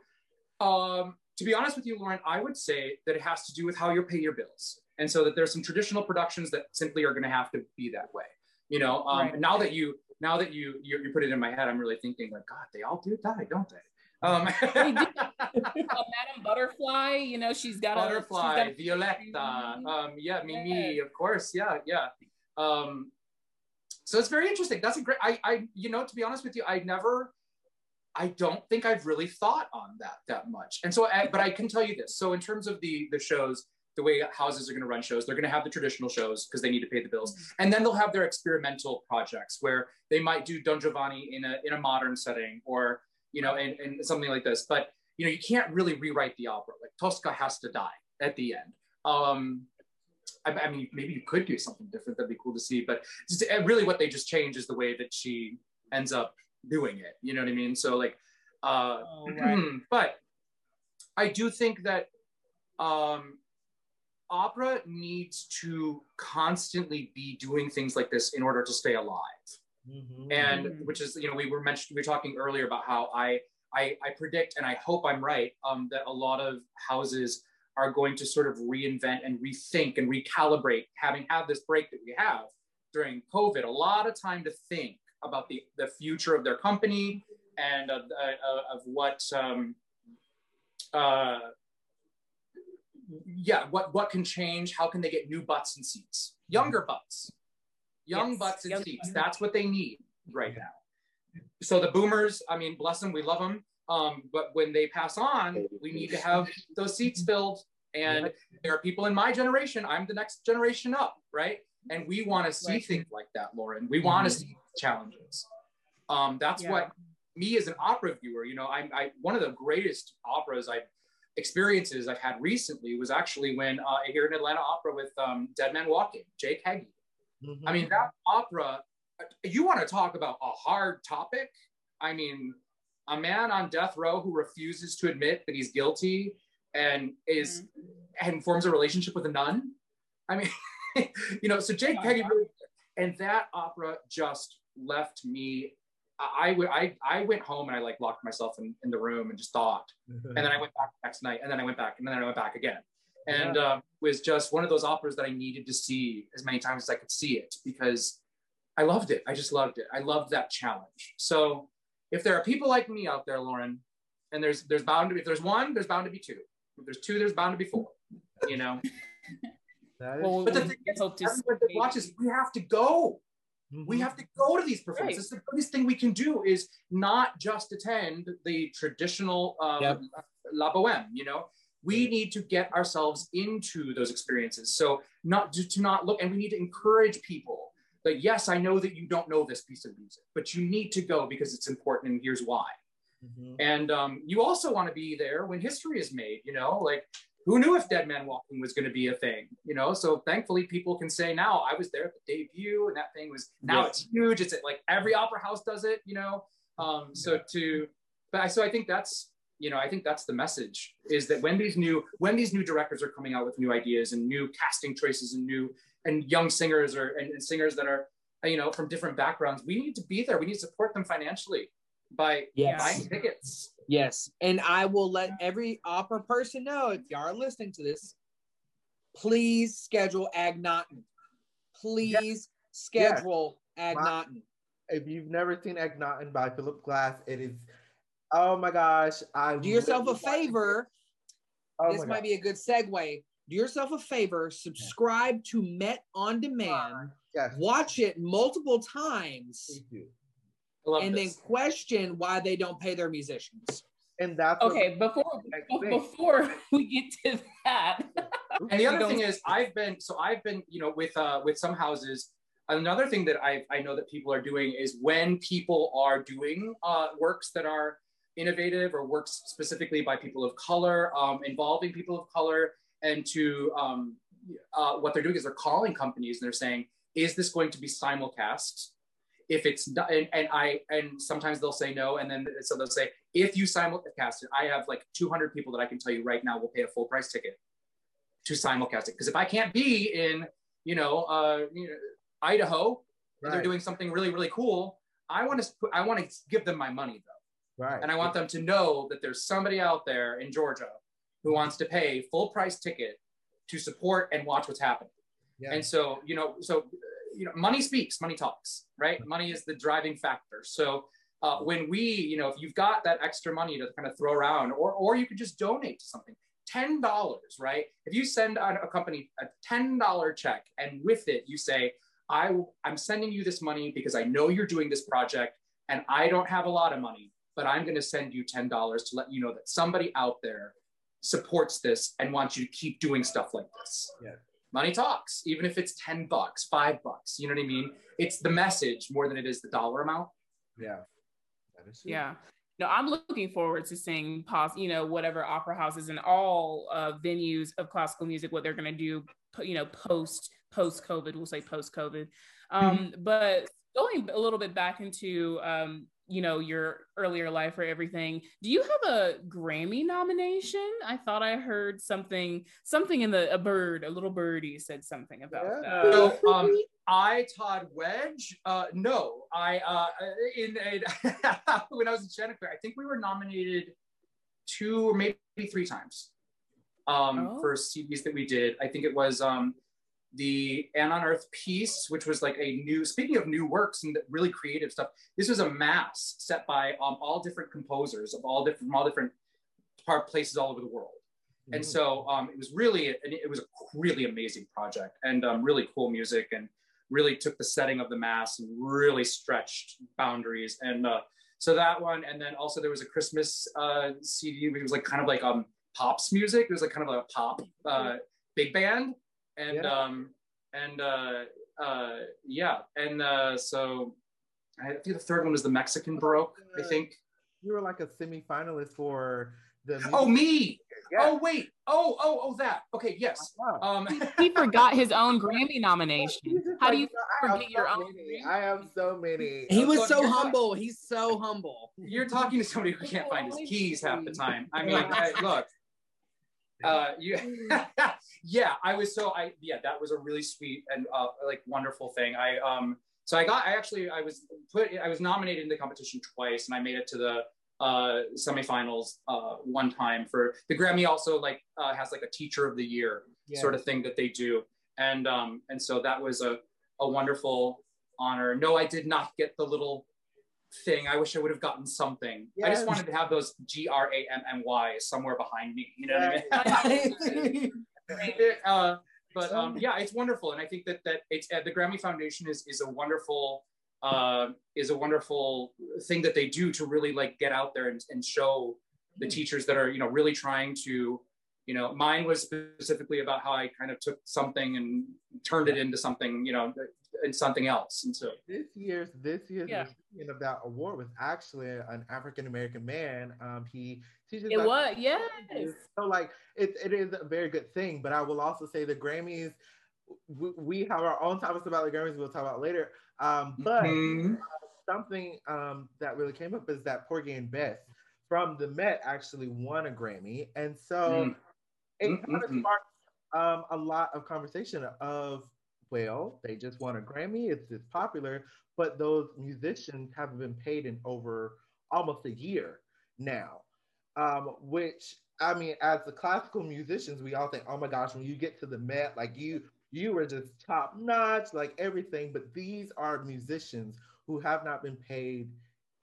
um, to be honest with you, Lauren, I would say that it has to do with how you pay your bills, and so that there's some traditional productions that simply are going to have to be that way. You know, um, right. now that you now that you, you you put it in my head, I'm really thinking like, God, they all do die, don't they? Um, (laughs) uh, Madame Butterfly, you know, she's got Butterfly, a, she's got Violetta, um, yeah, Mimi, of course, yeah, yeah. Um, so it's very interesting. That's a great. I, I, you know, to be honest with you, I never, I don't think I've really thought on that that much. And so, I, but I can tell you this. So in terms of the the shows, the way houses are going to run shows, they're going to have the traditional shows because they need to pay the bills, mm-hmm. and then they'll have their experimental projects where they might do Don Giovanni in a in a modern setting or you know, and, and something like this. But you know, you can't really rewrite the opera. Like Tosca has to die at the end. Um, I, I, mean, maybe you could do something different. That'd be cool to see. But just, really, what they just change is the way that she ends up doing it. You know what I mean? So like, uh, oh, right. (clears throat) but I do think that um, opera needs to constantly be doing things like this in order to stay alive. Mm-hmm. And mm-hmm. which is, you know, we were mentioned, we were talking earlier about how I, I, I predict, and I hope I'm right, um, that a lot of houses are going to sort of reinvent and rethink and recalibrate, having had this break that we have during COVID, a lot of time to think about the, the future of their company and of, uh, of what, um, uh, yeah, what, what can change? How can they get new butts and seats? Younger butts, young yes, butts and young seats. That's what they need right now. So the boomers, I mean, bless them, we love them. Um, but when they pass on, we need to have those seats filled. And there are people in my generation, I'm the next generation up, right? And we want to see Right. things like that, Lauren. We want to Mhm. see challenges. Um, that's Yeah. what me as an opera viewer, you know, I, I one of the greatest operas I've experiences I've had recently was actually when uh, here in Atlanta Opera with um, Dead Man Walking, Jake Heggie. I mean, that opera, you want to talk about a hard topic? I mean, a man on death row who refuses to admit that he's guilty and is and forms a relationship with a nun. I mean, (laughs) you know, so Jake Heggie really, and that opera just left me. I, I, I went home and I like locked myself in, in the room and just thought and then I went back the next night, and then I went back, and then I went back again. And uh, was just one of those operas that I needed to see as many times as I could see it because I loved it. I just loved it. I loved that challenge. So if there are people like me out there, Lauren, and there's there's bound to be if there's one, there's bound to be two. If there's two, there's bound to be four. You know. (laughs) That is Well, But the thing is, hope to everyone that watches, we have to go. We Mhm. have to go to these performances. The biggest thing we can do is not just attend the traditional um, Yep. La Boheme. You know, we need to get ourselves into those experiences. So not to, to not look, and we need to encourage people that yes, I know that you don't know this piece of music, but you need to go because it's important, and here's why. Mhm. And um, you also want to be there when history is made, you know, like who knew if Dead Man Walking was going to be a thing, you know? So thankfully, people can say now I was there at the debut, and that thing was now Yeah. it's huge. It's like every opera house does it, you know. Um, so to, but I, so I think that's you know I think that's the message is that when these new when these new directors are coming out with new ideas and new casting choices and new and young singers or and, and singers that are you know from different backgrounds, we need to be there. We need to support them financially by Yes. buying tickets. Yes. And I will let every opera person know if y'all are listening to this, please schedule Akhnaten. Please schedule Akhnaten. If you've never seen Akhnaten by Philip Glass, it is. Oh my gosh! I Do yourself a literally watched it. favor. Oh this might God. be a good segue. Do yourself a favor, subscribe to Met on Demand, Yes. watch it multiple times, Please do. I love and then question why they don't pay their musicians. And that's Okay, before Next be- thing. before (laughs) we get to that, and the other thing is i've been so i've been you know with uh with some houses another thing that i i know that people are doing is when people are doing uh works that are innovative or works specifically by people of color um involving people of color and to um uh, what they're doing is they're calling companies and they're saying is this going to be simulcast if it's not and, and i and sometimes they'll say no and then so they'll say if you simulcast it i have like 200 people that i can tell you right now will pay a full price ticket to simulcast it. Because if I can't be in, you know, uh, you know, Idaho, and they're doing something really, really cool, I want to, I want to give them my money though, right. and I want them to know that there's somebody out there in Georgia who wants to pay full price ticket to support and watch what's happening. Yeah. And so, you know, so you know, money speaks, money talks, right? Money is the driving factor. So uh, when we, you know, if you've got that extra money to kind of throw around, or or you could just donate to something. Ten dollars, right? If you send a a company a ten dollar check, and with it you say, "I I'm sending you this money because I know you're doing this project, and I don't have a lot of money, but I'm going to send you ten dollars to let you know that somebody out there supports this and wants you to keep doing stuff like this." Yeah. Money talks, even if it's ten bucks, five bucks. You know what I mean? It's the message more than it is the dollar amount. yeah. That is yeah. No, I'm looking forward to seeing pos, you know, whatever opera houses and all uh, venues of classical music, what they're going to do, you know, post post COVID. We'll say post COVID. Um, But going a little bit back into, um, you know, your earlier life or everything. Do you have a Grammy nomination? I thought I heard something, something in the a bird, a little birdie said something about Yeah. that. So, um, I Todd Wedge. Uh, no, I uh, in a, (laughs) when I was in Chanticleer, I think we were nominated two or maybe three times um, Oh. for CDs that we did. I think it was um, the And on Earth Peace, which was like a new. Speaking of new works and really creative stuff, this was a mass set by um, all different composers of all different, from all different part places all over the world. And Mhm. so um, it was really, it was a really amazing project and um, really cool music and really took the setting of the mass and really stretched boundaries. And uh, so that one, and then also there was a Christmas uh, CD. It was like kind of like um pops music. It was like kind of like a pop uh, big band, and Yeah. um and uh, uh, yeah, and uh, so I think the third one was the Mexican Baroque. I think. You were like a semi-finalist for the. Oh me! Yeah. Oh wait! Oh oh oh that. Okay, yes. Wow. Um, (laughs) He forgot his own Grammy nomination. How do you I forget your so own many. I have so many. He was so you're not- humble. He's so humble. you're talking to somebody who can't find his keys half the time. I (laughs) mean, I- look. Uh, you, (laughs) yeah, I was so I yeah, that was a really sweet and uh, like wonderful thing. I um, so I got I actually I was put I was nominated in the competition twice, and I made it to the uh semifinals uh one time for the Grammy. Also like uh, has like a Teacher of the Year Yeah. sort of thing that they do, and um and so that was a a wonderful honor. No, I did not get the little thing. I wish I would have gotten something. I just wanted to have those G R A M M Y somewhere behind me. You know what I mean? (laughs) (laughs) uh, but um, yeah, it's wonderful, and I think that that it's uh, the Grammy Foundation is is a wonderful uh, is a wonderful thing that they do to really like get out there and, and show the teachers that are you know really trying to you know mine was specifically about how I kind of took something and turned it into something you know and something else, and so this year's this year's Yeah. recipient of that award was actually an African American man. Um, he teaches. It was, yes. So like it, it is a very good thing, but I will also say the Grammys. We, we have our own topics about the Grammys. We'll talk about later. Um, but Mhm. something um, that really came up is that Porgy and Bess from the Met actually won a Grammy, and so Mm. it Mm, kind of sparked um, a lot of conversation of, well, they just won a Grammy, it's just popular, but those musicians haven't been paid in over almost a year now, um, which I mean, as the classical musicians, we all think, oh my gosh, when you get to the Met, like you, you were just top notch, like everything. But these are musicians who have not been paid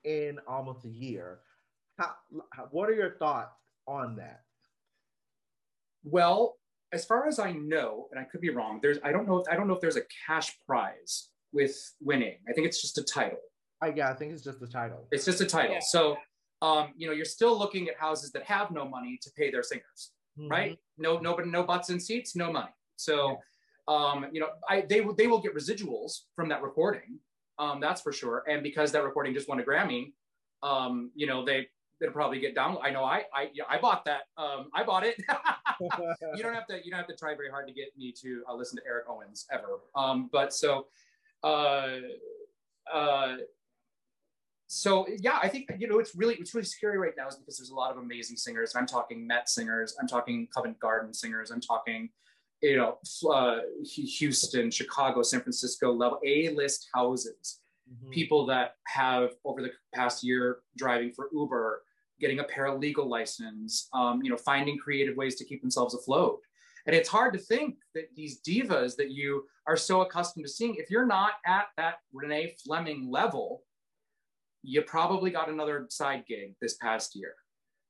in almost a year. How, how- what are your thoughts on that? Well, as far as I know, and I could be wrong, there's I don't know if I don't know if there's a cash prize with winning. I think it's just a title. I, yeah, I think it's just a title. It's just a title. Yeah. So um, you know, you're still looking at houses that have no money to pay their singers, right? No, nobody, no butts in seats, no money. So um, you know, I they will they will get residuals from that recording. Um, that's for sure. And because that recording just won a Grammy, um, you know, they they'll probably get down. I know I I yeah, I bought that. Um, I bought it. (laughs) you don't have to you don't have to try very hard to get me to uh, listen to Eric Owens ever. Um, but so, uh, uh, so yeah, I think you know it's really it's really scary right now is because there's a lot of amazing singers. I'm talking Met singers. I'm talking Covent Garden singers. I'm talking you know uh, Houston, Chicago, San Francisco level A list houses Mhm. people that have over the past year driving for Uber, getting a paralegal license, um, you know, finding creative ways to keep themselves afloat. And it's hard to think that these divas that you are so accustomed to seeing, if you're not at that Renee Fleming level, you probably got another side gig this past year.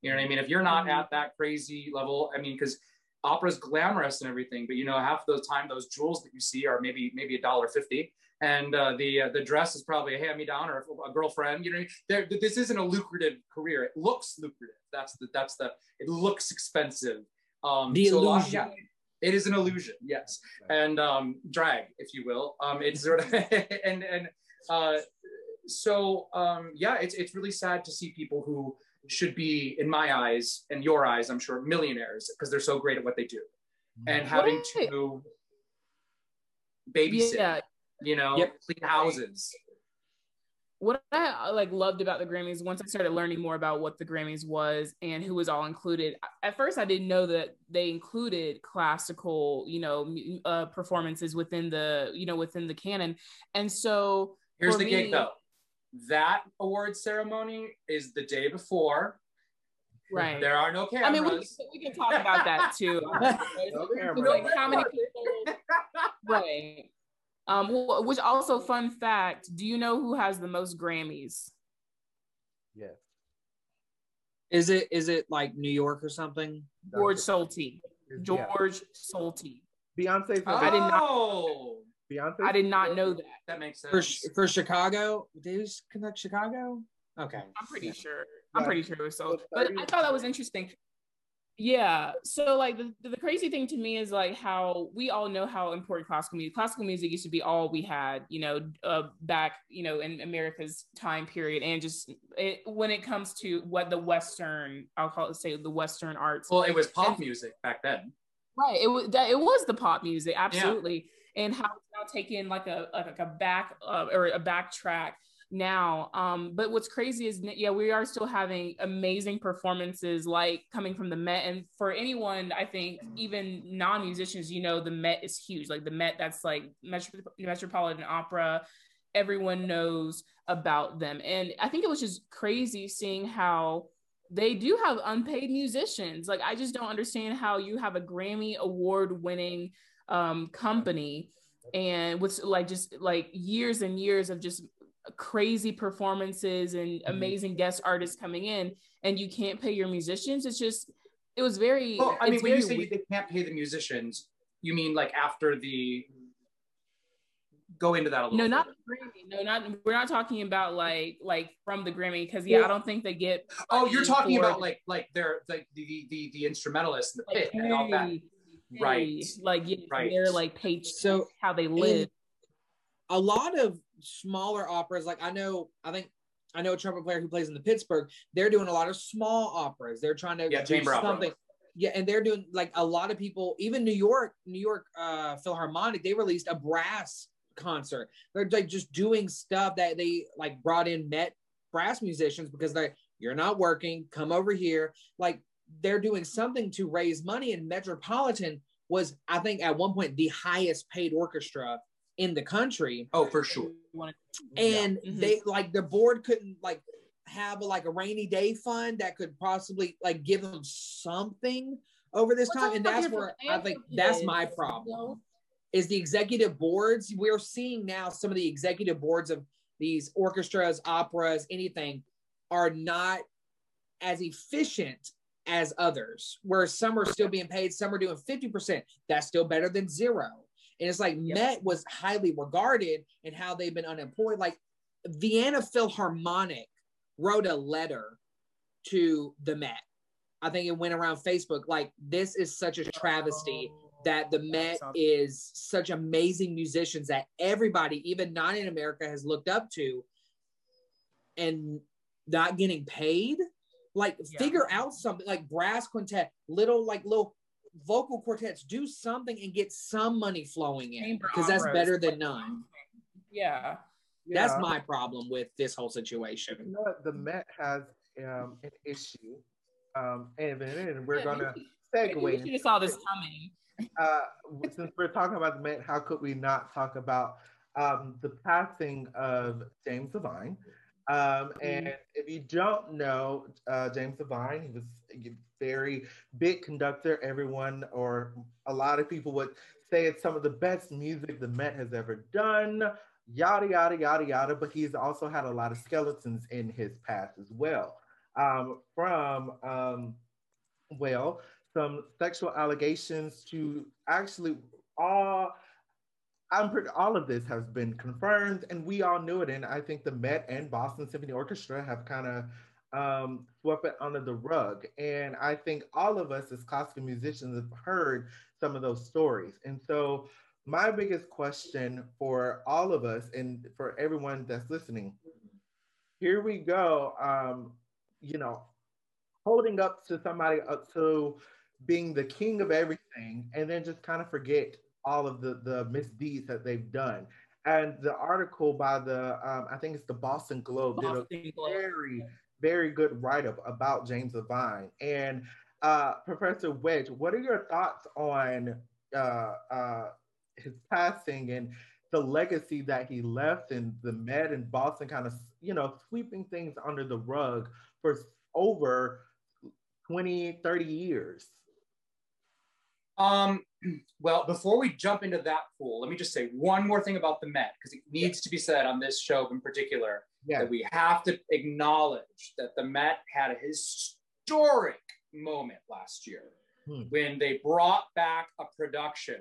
You know what I mean? If you're not at that crazy level, I mean, because opera's glamorous and everything, but you know, half of the time those jewels that you see are maybe maybe a dollar fifty, and uh, the uh, the dress is probably a hand me down or a girlfriend. You know, there, this isn't a lucrative career. It looks lucrative. That's the that's the. It looks expensive. Um, The so illusion. yeah, it is an illusion. Yes, and um, drag, if you will. Um, it's sort of (laughs) and and uh, so um, yeah, it's it's really sad to see people who should be, in my eyes and your eyes, I'm sure, millionaires because they're so great at what they do, and having Right. to babysit, Yeah. you know, Yep. clean houses. what I like loved about the Grammys once I started learning more about what the Grammys was and who was all included. At first, I didn't know that they included classical, you know, uh, performances within the, you know, within the canon. And so, Here's the me- gig though. That award ceremony is the day before. right. There are no cameras. I mean, we, can- we can talk about that too. (laughs) No camera. like how many people, (laughs) right? Um, which also fun fact. Do you know who has the most Grammys? Yes. Is it is it like New York or something? George Solti. Yeah. George Solti. Beyonce. oh, I did not- Beyonce. I did not know that. that makes sense. For for Chicago, did he connect Chicago? Okay. I'm pretty Yeah. sure. I'm Yeah. pretty sure it was sold. So But I thought that was interesting. Yeah. So like the, the crazy thing to me is like how we all know how important classical music classical music used to be all we had, you know, uh, back, you know, in America's time period. And just it when it comes to what the Western, I'll call it say the Western arts. Well, it was pop And- music back then. Right. It was that it was the pop music, absolutely. And how it's now taking like a like a back uh, or a backtrack now. Um, but what's crazy is yeah, we are still having amazing performances like coming from the Met. And for anyone, I think even non-musicians, you know, the Met is huge. Like the Met, that's like Metro- Metropolitan Opera. Everyone knows about them. And I think it was just crazy seeing how they do have unpaid musicians. Like I just don't understand how you have a Grammy award winning um company and with like just like years and years of just crazy performances and Mm-hmm. amazing guest artists coming in and you can't pay your musicians. It's just it was very Oh, I mean, when you say weird. they can't pay the musicians, you mean like after the go into that a little. no, not the Grammy. No, not we're not talking about like like from the Grammy because yeah, I don't think they get. Oh, you're talking about like like their the the the, the instrumentalists and the like, pit and all that. Hey, Right. hey, Like yeah, Right. they're like paid So how they live. a lot of smaller operas, like I know, I think I know a trumpet player who plays in the Pittsburgh. They're doing a lot of small operas. They're trying to Yeah, do chamber opera. Yeah, and they're doing like a lot of people, even New York, New York uh, Philharmonic, they released a brass concert. They're like just doing stuff that they like brought in Met brass musicians because they you're not working, come over here. Like they're doing something to raise money. And Metropolitan was, I think, at one point the highest paid orchestra in the country Oh, for sure. and Mhm. they like the board couldn't like have a, like a rainy day fund that could possibly like give them something over this What's time and that's where i think that's my problem is the executive boards we're seeing now some of the executive boards of these orchestras operas anything are not as efficient as others where some are still being paid some are doing 50% that's still better than zero. And it's like Yep. met was highly regarded and how they've been unemployed. Like vienna philharmonic wrote a letter to the met. I think it went around facebook. Like this is such a travesty oh, that the Met is such amazing musicians that everybody, even not in America, has looked up to and not getting paid. Like Yeah. figure out something like brass quintet, little like little vocal quartets, do something and get some money flowing in because that's better than none. Yeah. That's my problem with this whole You situation. know what? The Met has um, an issue, um, and then we're Yeah, gonna we- segue. We should saw this coming. uh, since we're talking about the Met, how could we not talk about um, the passing of James Levine? Um, and if you don't know uh, James Levine, he was a very big conductor. Everyone, or a lot of people, would say it's some of the best music the Met has ever done. Yada yada yada yada. But he's also had a lot of skeletons in his past as well. Um, from um, well, some sexual allegations to actually all I'm pretty all of this has been confirmed and we all knew it and I think the Met and Boston Symphony Orchestra have kind of um, swept it under the rug and I think all of us as classical musicians have heard some of those stories and so my biggest question for all of us and for everyone that's listening here we go um, you know holding up to somebody up to being the king of everything and then just kind of forget all of the the misdeeds that they've done and the article by the um, i think it's the boston globe did a Globe. very very good write-up about james Levine. and uh, professor wedge what are your thoughts on uh, uh, his passing and the legacy that he left and the Met and boston kind of you know sweeping things under the rug for over 20 30 years Um, (clears throat) well, before we jump into that pool, let me just say one more thing about the Met because it needs to be said on this show in particular yeah that we have to acknowledge that the Met had a historic moment last year Hmm. when they brought back a production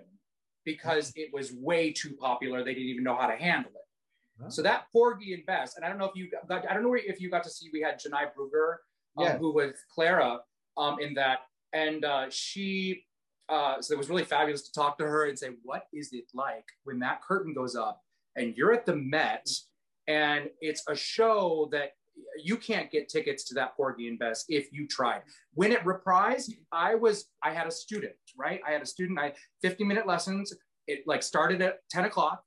because it was way too popular. They didn't even know how to handle it. So that Porgy and Bess, and I don't know if you got, I don't know if you got to see, we had Janai Brugger, um, who was Clara um, in that. And uh, she, uh, so it was really fabulous to talk to her and say, what is it like when that curtain goes up and you're at the Met and it's a show that you can't get tickets to that Porgy and Bess if you tried. When it reprised, I was, I had a student, right? I had a student, I 50 minute lessons. It like started at 10 o'clock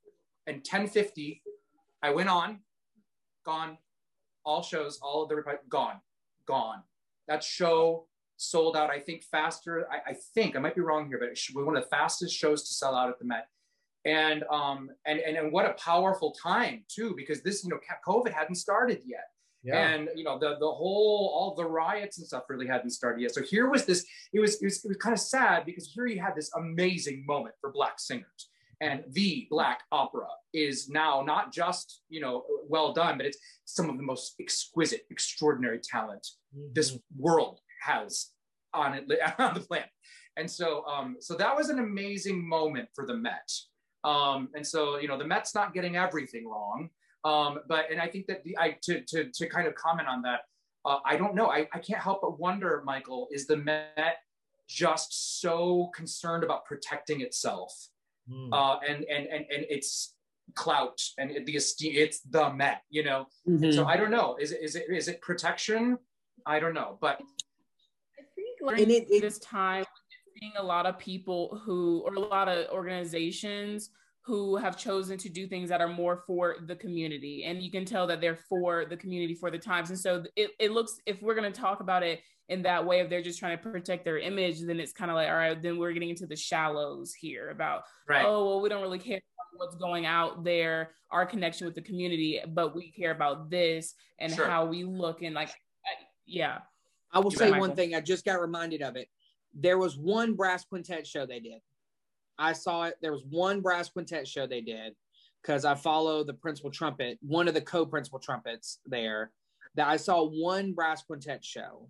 and 1050, I went on, gone, all shows, all of the reprise, gone, gone. That show sold out, I think, faster. I, I think I might be wrong here, but it was one of the fastest shows to sell out at the Met. And um and, and and what a powerful time too, because this you know COVID hadn't started yet, Yeah. and you know the the whole all the riots and stuff really hadn't started yet. So here was this. It was it was, it was kind of sad because here you had this amazing moment for black singers, and the black opera is now not just you know well done, but it's some of the most exquisite, extraordinary talent this world has on it (laughs) on the planet. And so, um, so that was an amazing moment for the Met. Um, and so, you know, the Met's not getting everything wrong. Um, but and I think that the I to to to kind of comment on that, uh, I don't know. I, I can't help but wonder, Michael, is the Met just so concerned about protecting itself Mm. uh, and and and and its clout and it- the esteem? It's the Met, you know. Mhm. So I don't know. Is it is it is it protection? I don't know, but I think like And it- it- this time seeing a lot of people who or a lot of organizations who have chosen to do things that are more for the community and you can tell that they're for the community for the times and so it, it looks if we're going to talk about it in that way if they're just trying to protect their image then it's kind of like all right then we're getting into the shallows here about right. oh well we don't really care what's going out there our connection with the community but we care about this and Sure. how we look and like yeah I will You say one thing. I just got reminded of it. There was one brass quintet show they did. I saw it. There was one brass quintet show they did because I follow the principal trumpet, one of the co-principal trumpets there. That I saw one brass quintet show,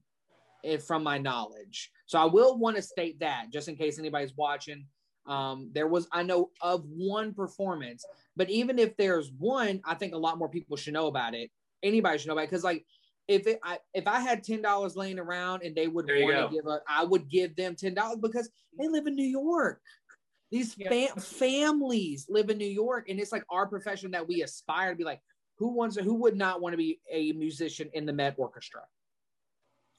if from my knowledge. So I will want to state that just in case anybody's watching. Um, there was I know of one performance, but even if there's one, I think a lot more people should know about it. Anybody should know about it because like if it I, if I had ten dollars laying around and they would want to give a, I would give them ten dollars because they live in New York. These Yeah. fam- families live in New York, and it's like our profession that we aspire to be like. Who wants Who would not want to be a musician in the Met Orchestra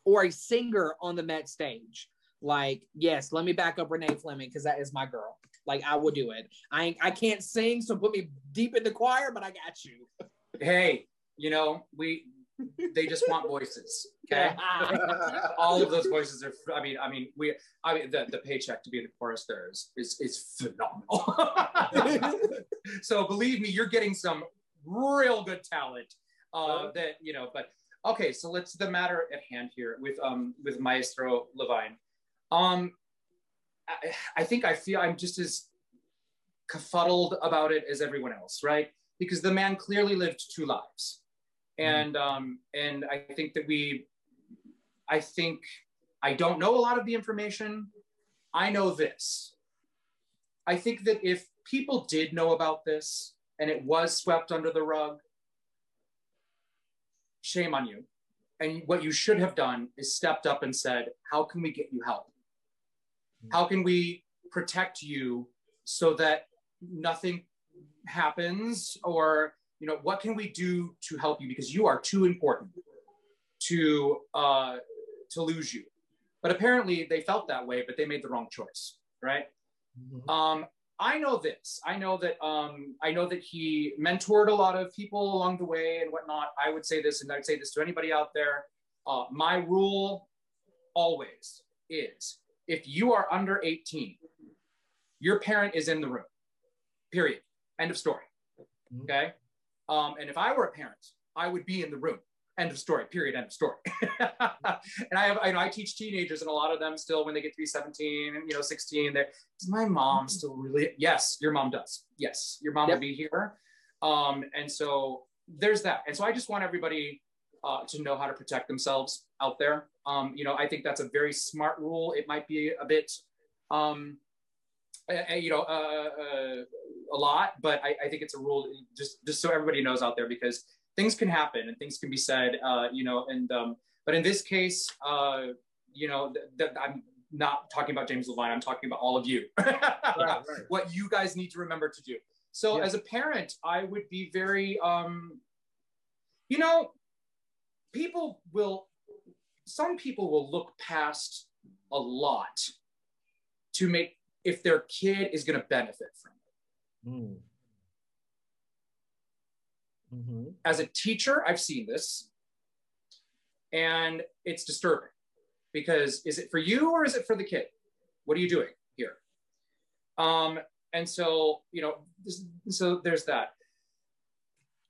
or a singer on the Met stage? Like, yes, let me back up Renee Fleming because that is my girl. Like, I will do it. I I can't sing, so put me deep in the choir, but I got you. hey, you know, we they just want voices. Okay. (laughs) All of those voices are I mean, I mean, we I mean the, the paycheck to be in the chorus there is is, is phenomenal. (laughs) so believe me, you're getting some real good talent. Uh that, you know, but okay, so let's the matter at hand here with um with Maestro Levine. Um I, I think I feel I'm just as kerfuddled about it as everyone else, right? Because the man clearly lived two lives. And um, and I think that we, I think I don't know a lot of the information. I know this. I think that if people did know about this and it was swept under the rug, shame on you. And what you should have done is stepped up and said, How can we get you help? How can we protect you so that nothing happens? Or, you know, what can we do to help you? Because you are too important to uh, to lose you. But apparently they felt that way, but they made the wrong choice, right? Um, I know this. I know that um, I know that he mentored a lot of people along the way and whatnot. I would say this, and I'd say this to anybody out there. Uh, my rule always is: if you are under 18, your parent is in the room. Period. End of story. Mhm. Okay. Um, and if I were a parent, I would be in the room. End of story. Period. End of story. (laughs) and I have, I know I teach teenagers, and a lot of them still, when they get to be 17 and you know 16, they're does my mom still really? Yes, your mom does. Yes, your mom Yep. will be here. Um, and so there's that. And so I just want everybody uh, to know how to protect themselves out there. Um, you know, I think that's a very smart rule. It might be a bit um, uh, you know, uh, uh, a lot, but I, I think it's a rule just just so everybody knows out there because things can happen and things can be said, uh, you know, and um, but in this case, uh, you know, th- th- I'm not talking about James Levine. I'm talking about all of you. (laughs) right. what you guys need to remember to do. So Yeah. as a parent, I would be very, um, you know, people will, some people will look past a lot to make if their kid is going to benefit from it. Mm. Mhm. As a teacher, I've seen this, and it's disturbing because is it for you or is it for the kid? What are you doing here? Um, and so, you know, this, so there's that.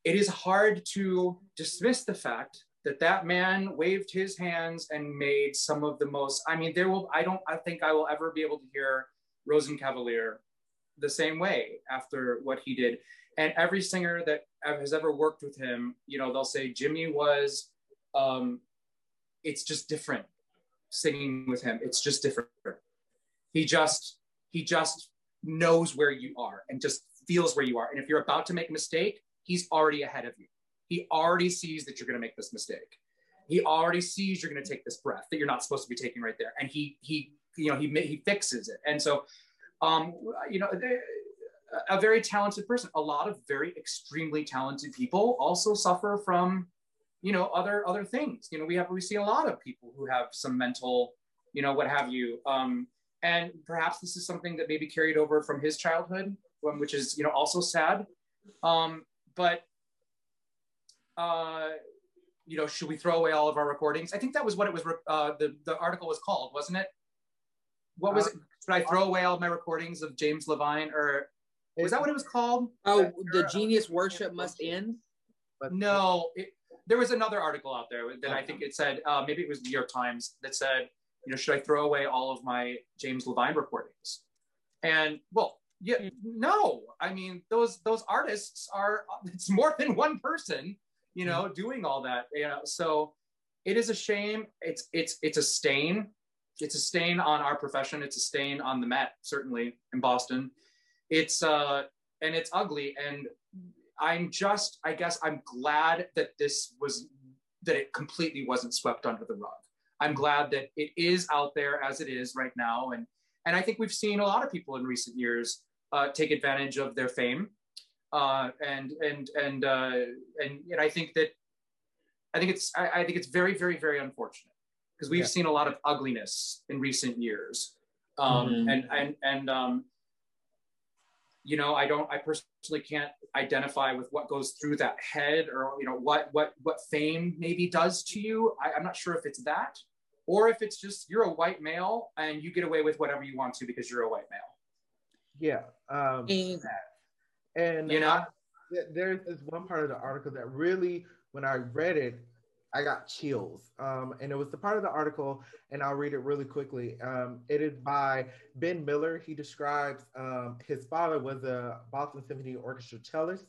It is hard to dismiss the fact that that man waved his hands and made some of the most. I mean, there will. I don't. I think I will ever be able to hear Rosenkavalier the same way after what he did. And every singer that has ever worked with him, you know, they'll say Jimmy was. Um, it's just different singing with him. It's just different. He just he just knows where you are and just feels where you are. And if you're about to make a mistake, he's already ahead of you. He already sees that you're going to make this mistake. He already sees you're going to take this breath that you're not supposed to be taking right there, and he he you know he he fixes it. And so, um, you know, a very talented person. A lot of very extremely talented people also suffer from you know other other things. You know we have we see a lot of people who have some mental you know what have you. Um and perhaps this is something that maybe carried over from his childhood which is you know also sad. Um but uh you know should we throw away all of our recordings? I think that was what it was uh the the article was called wasn't it what was it should i throw away all my recordings of james levine or was that what it was called Oh, the genius worship must end. No, it, there was another article out there that I think it said, uh, maybe it was New York Times that said, you know, should I throw away all of my James Levine recordings? And well, yeah, no. I mean, those those artists are (laughs) it's more than one person, you know, doing all that. You know, so it is a shame. It's it's it's a stain. It's a stain on our profession. It's a stain on the Met, certainly in Boston. It's uh and it's ugly and I'm just, I guess, I'm glad that this was, that it completely wasn't swept under the rug. I'm glad that it is out there as it is right now, and and I think we've seen a lot of people in recent years uh, take advantage of their fame, uh, and and and uh, and and I think that, I think it's, I, I think it's very very very unfortunate because we've Yeah. seen a lot of ugliness in recent years, um, Mhm. and and and um, you know i don't i personally can't identify with what goes through that head or you know what what what fame maybe does to you I, i'm not sure if it's that or if it's just you're a white male and you get away with whatever you want to because you're a white male Yeah. Um, And and you know I- there's one part of the article that really, when I read it, I got chills. Um, and it was the part of the article, and I'll read it really quickly. Um, it is by Ben Miller. He describes um, his father was a Boston Symphony Orchestra cellist.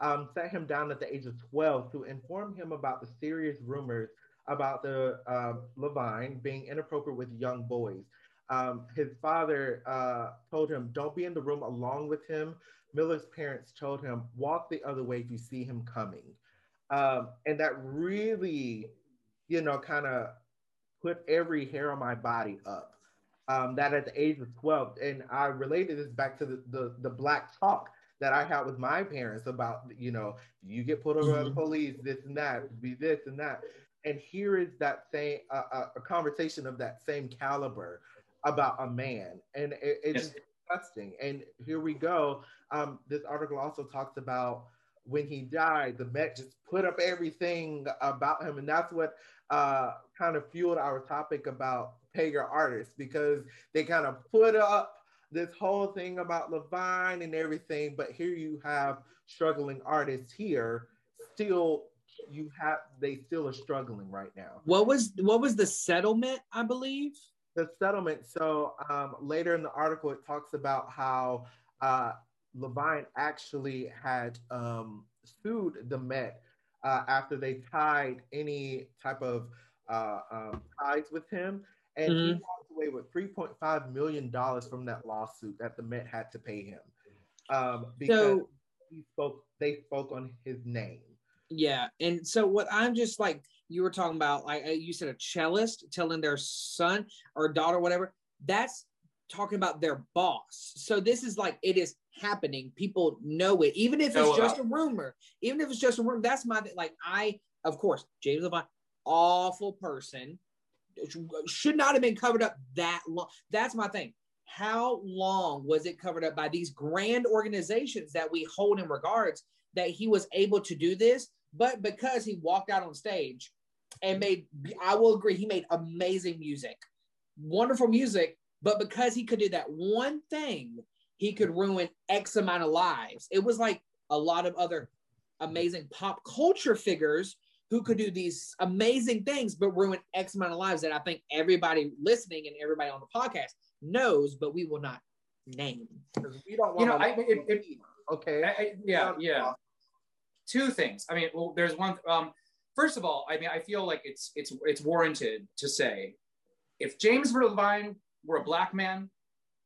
Um, sat him down at the age of 12 to inform him about the serious rumors about the uh, Levine being inappropriate with young boys. Um, his father uh, told him, "Don't be in the room along with him." Miller's parents told him, "Walk the other way if you see him coming," um, and that really, you know, kind of put every hair on my body up. Um, that at the age of 12, and I related this back to the, the the black talk that I had with my parents about, you know, you get pulled over by the Mhm. police, this and that, be this and that, and here is that same uh, a, a conversation of that same caliber about a man, and it, it's Yes. disgusting. And here we go. Um, this article also talks about when he died, the Met just put up everything about him, and that's what uh, kind of fueled our topic about pay your artists because they kind of put up this whole thing about Levine and everything, but here you have struggling artists here still you have they still are struggling right now what was what was the settlement? I believe. the settlement. So um, later in the article, it talks about how uh, Levine actually had um, sued the Met uh, after they tied any type of uh, um, ties with him, and he Mhm. walked away with three point five million dollars from that lawsuit that the Met had to pay him, um, because So he spoke. They spoke on his name. yeah, and so what I'm just like you were talking about, like uh, you said, a cellist telling their son or daughter, whatever. That's talking about their boss. So this is like it is happening. People know it, even if Know it's just a rumor. Even if it's just a rumor, that's my like. I of course James Levine, awful person, should not have been covered up that long. That's my thing. How long was it covered up by these grand organizations that we hold in regards that he was able to do this? But because he walked out on stage and made, I will agree, he made amazing music, wonderful music. But because he could do that one thing, he could ruin X amount of lives. It was like a lot of other amazing pop culture figures who could do these amazing things but ruin X amount of lives that I think everybody listening and everybody on the podcast knows, but we will not name. we don't You want know, to. I- it- it- okay. I- I- yeah, yeah. Two things. I mean, well, there's one. Um, first of all, I mean, I feel like it's it's it's warranted to say, if James Levine were a black man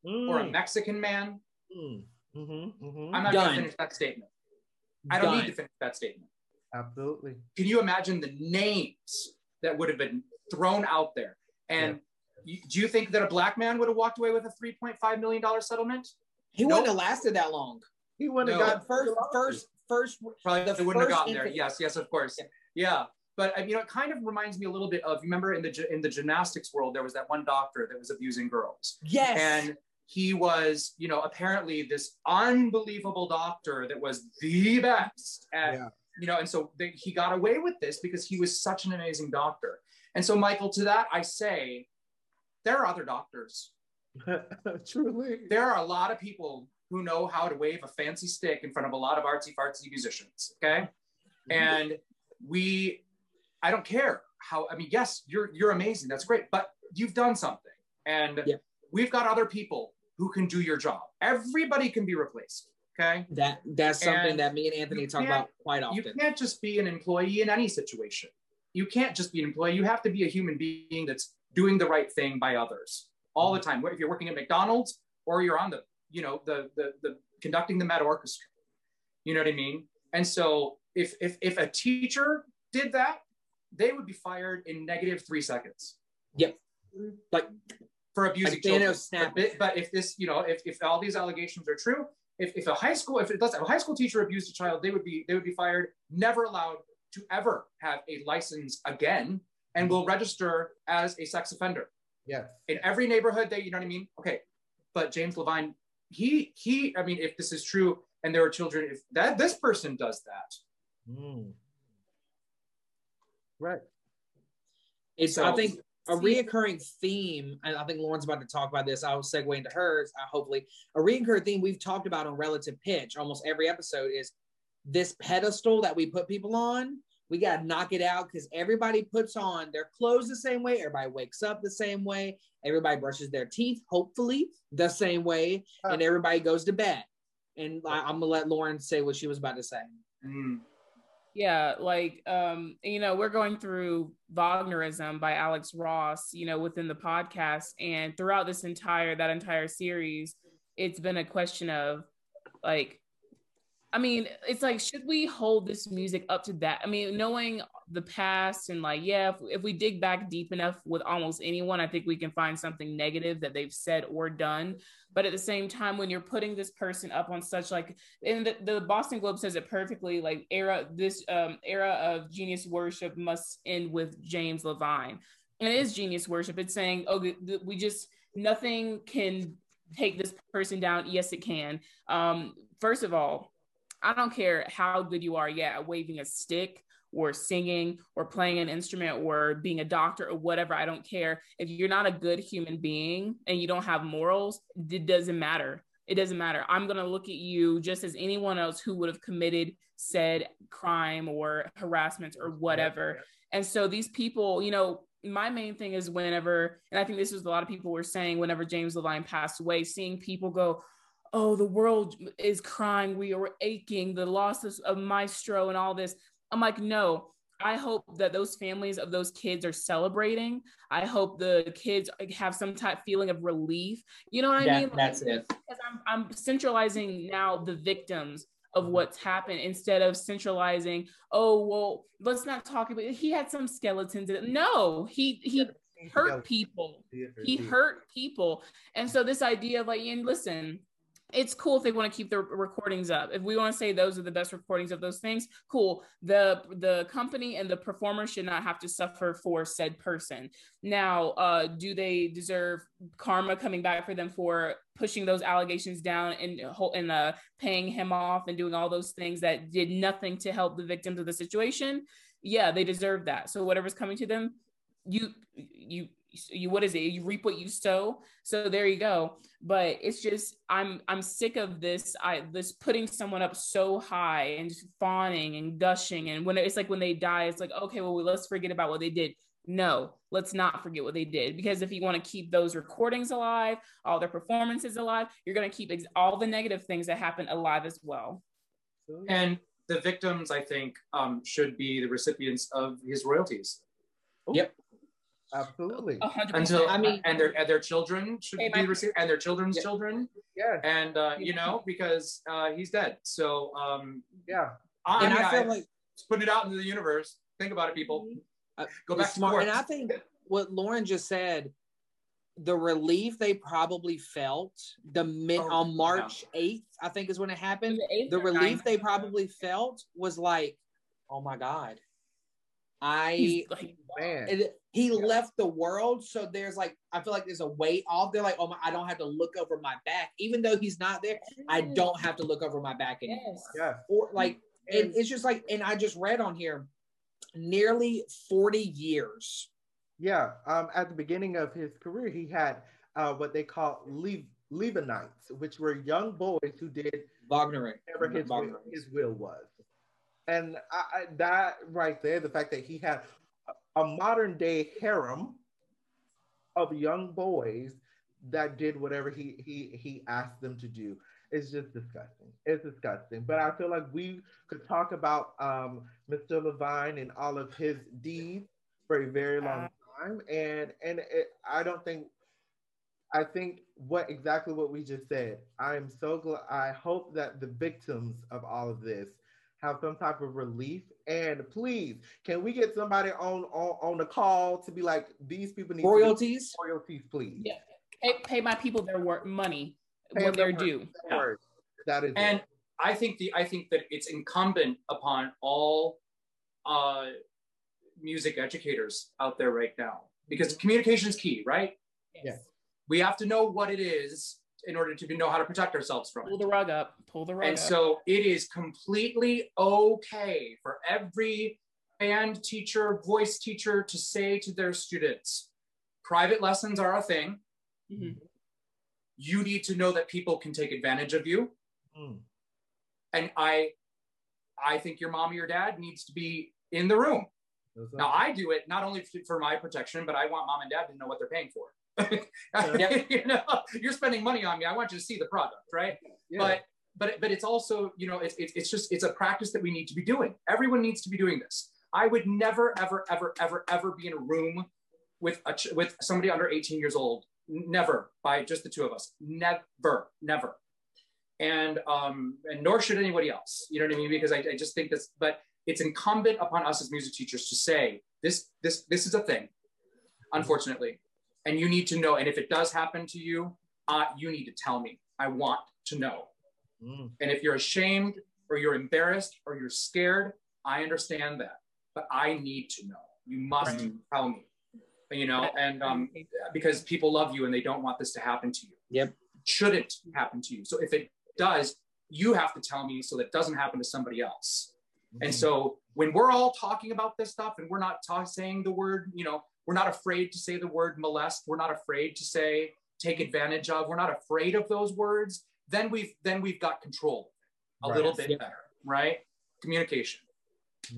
or a Mm, Mexican man, mm, mhm, mhm. I'm not going to finish that statement. I don't Done. need to finish that statement. Absolutely. Can you imagine the names that would have been thrown out there? And you, do you think that a black man would have walked away with a 3.5 million dollar settlement? He Nope. wouldn't have lasted that long. He wouldn't No. have The got first, first, first. Probably The they wouldn't have gotten there. Yes, yes, of course. Yeah. But I- you know, it kind of reminds me a little bit of remember in the in the gymnastics world, there was that one doctor that was abusing girls. Yes. and he was you know apparently this unbelievable doctor that was the best at Yeah. you know and so they, he got away with this because he was such an amazing doctor and so michael to that i say there are other doctors (laughs) Truly. there are a lot of people who know how to wave a fancy stick in front of a lot of artsy fartsy musicians okay mm-hmm. and we i don't care how i mean yes you're you're amazing that's great but you've done something and Yeah. we've got other people who can do your job. Everybody can be replaced okay? That that's something And that me and Anthony talk about quite often. you can't just be an employee in any situation. You can't just be an employee. You have to be a human being that's doing the right thing by others all the mm-hmm. time. If you're working at mcdonald's or you're on the you know the the, the conducting the met orchestra? You know what i mean? And so if if if a teacher did that they would be fired in negative three seconds. Yep. Like for abusing like children snap. but, but if this, you know, if, if all these allegations are true, if, if a high school, if it does, if a high school teacher abused a child, they would be they would be fired, never allowed to ever have a license again, and will register as a sex offender Yeah. in every neighborhood. That you know what I mean? Okay, but James Levine, he he, I mean, if this is true, and there are children, if that this person does that, Mm. Right. It's So- I think a reoccurring theme, and I think Lauren's about to talk about this. I'll segue into hers. Uh, hopefully, a reoccurring theme we've talked about on relative pitch almost every episode is this pedestal that we put people on. We got to knock it out because everybody puts on their clothes the same way. Everybody wakes up the same way. Everybody brushes their teeth, hopefully, the same way. And everybody goes to bed. And I, I'm going to let Lauren say what she was about to say. mm, Yeah, like um, you know, we're going through Wagnerism by Alex Ross, you know, within the podcast. And throughout this entire that entire series, it's been a question of like I mean, it's like, should we hold this music up to that? I mean, knowing the past and like, yeah, if, if we dig back deep enough with almost anyone, I think we can find something negative that they've said or done. But at the same time, when you're putting this person up on such like, and the, the Boston Globe says it perfectly, like era, this um, era of genius worship must end with James Levine. And it is genius worship. It's saying, oh, we just, nothing can take this person down. Yes, it can. Um, first of all, I don't care how good you are, yeah, waving a stick or singing or playing an instrument or being a doctor or whatever. I don't care. If you're not a good human being and you don't have morals, it doesn't matter. It doesn't matter. I'm going to look at you just as anyone else who would have committed said crime or harassment or whatever. And so these people, you know, my main thing is whenever, and I think this is a lot of people were saying whenever James Levine passed away, seeing people go, oh, the world is crying. We are aching. The losses of Maestro and all this. I'm like, no, I hope that those families of those kids are celebrating. I hope the kids have some type feeling of relief. You know what I That- mean? that's it. Because I'm, I'm centralizing now the victims of mm-hmm. what's happened instead of centralizing, oh, well, let's not talk about He had some skeletons. In it. No, he, he hurt people he hurt people and so this idea of like and listen it's cool if they want to keep their recordings up. If we want to say those are the best recordings of those things cool. The the company and the performer should not have to suffer for said person. Now uh do they deserve karma coming back for them for pushing those allegations down and and uh, paying him off and doing all those things that did nothing to help the victims of the situation? Yeah they deserve that. So whatever's coming to them you you you what is it? You reap what you sow. So there you go. But it's just i'm i'm sick of this i this putting someone up so high and just fawning and gushing. And when it's like when they die it's like okay well let's forget about what they did. No let's not forget what they did. Because if you want to keep those recordings alive all their performances alive you're going to keep ex- all the negative things that happen alive as well. And the victims, I think, um, should be the recipients of his royalties. Yep. Absolutely. A hundred until percent. I mean- and their and their children should Hey, be my- received and their children's Yeah. children Yes. and uh, you know because uh, he's dead. So um, Yeah. I, And mean, I feel I- like just putting it out into the universe. Think about it, people. Uh, Go back to smart. And. I think what Lauren just said, the relief they probably felt the mid Oh, on March 8th, I think is when it happened. eighth The relief ninth. they probably felt was like, oh my God. I He's like, Man. it- he left the world. So there's like, I feel like there's a weight off. They're like, oh my, I don't have to look over my back. Even though he's not there, I don't have to look over my back anymore. Yes. Yes. Or like, and And- it's just like, and I just read on here, nearly 40 years. Yeah, um, at the beginning of his career, he had uh, what they call leave Levinites, which were young boys who did Wagner. whatever his will, his will was. And I, that right there, the fact that he had a, a modern day harem of young boys that did whatever he he he asked them to do. It's just disgusting. It's disgusting. But I feel like we could talk about um, Mr. Levine and all of his deeds for a very long time, and and it, I don't think. I think what exactly what we just said. I am so glad. I hope that the victims of all of this have some type of relief. And please, can we get somebody on on, on the call to be like these people need to Royalties. royalties, please. Yeah. pay, pay my people their work money Pay what them they're due. That word. That is And it. I think the I think that it's incumbent upon all uh, music educators out there right now because communication is key, right? Yes. We have to know what it is in order to know how to protect ourselves from Pull it. the rug up. Pull the rug And up. And so it is completely okay for every band teacher, voice teacher to say to their students, private lessons are a thing. Mhm. You need to know that people can take advantage of you. Mm. And I I think your mom or your dad needs to be in the room. Now I do it not only for my protection, but I want mom and dad to know what they're paying for. (laughs) you know, you're spending money on me. I want you to see the product, right? yeah. but but but it's also you know it's, it's it's just it's a practice that we need to be doing. Everyone needs to be doing this. I would never ever ever ever ever be in a room with a ch- with somebody under 18 years old. Never by just the two of us. Never never. And um and nor should anybody else. You know what i mean? Because i, I just think this but it's incumbent upon us as music teachers to say this this this is a thing unfortunately and you need to know and if it does happen to you uh, you need to tell me i want to know Mm. and if you're ashamed or you're embarrassed or you're scared, I understand that. But I need to know. You must Right. tell me. You know, and um, because people love you and they don't want this to happen to you. Yep. It shouldn't happen to you. So if it does, you have to tell me so that it doesn't happen to somebody else. And so when we're all talking about this stuff and we're not talk, saying the word, you know, we're not afraid to say the word molest, we're not afraid to say take advantage of, we're not afraid of those words, then we've then we've got control a Right. little bit Yep. better, right? Communication.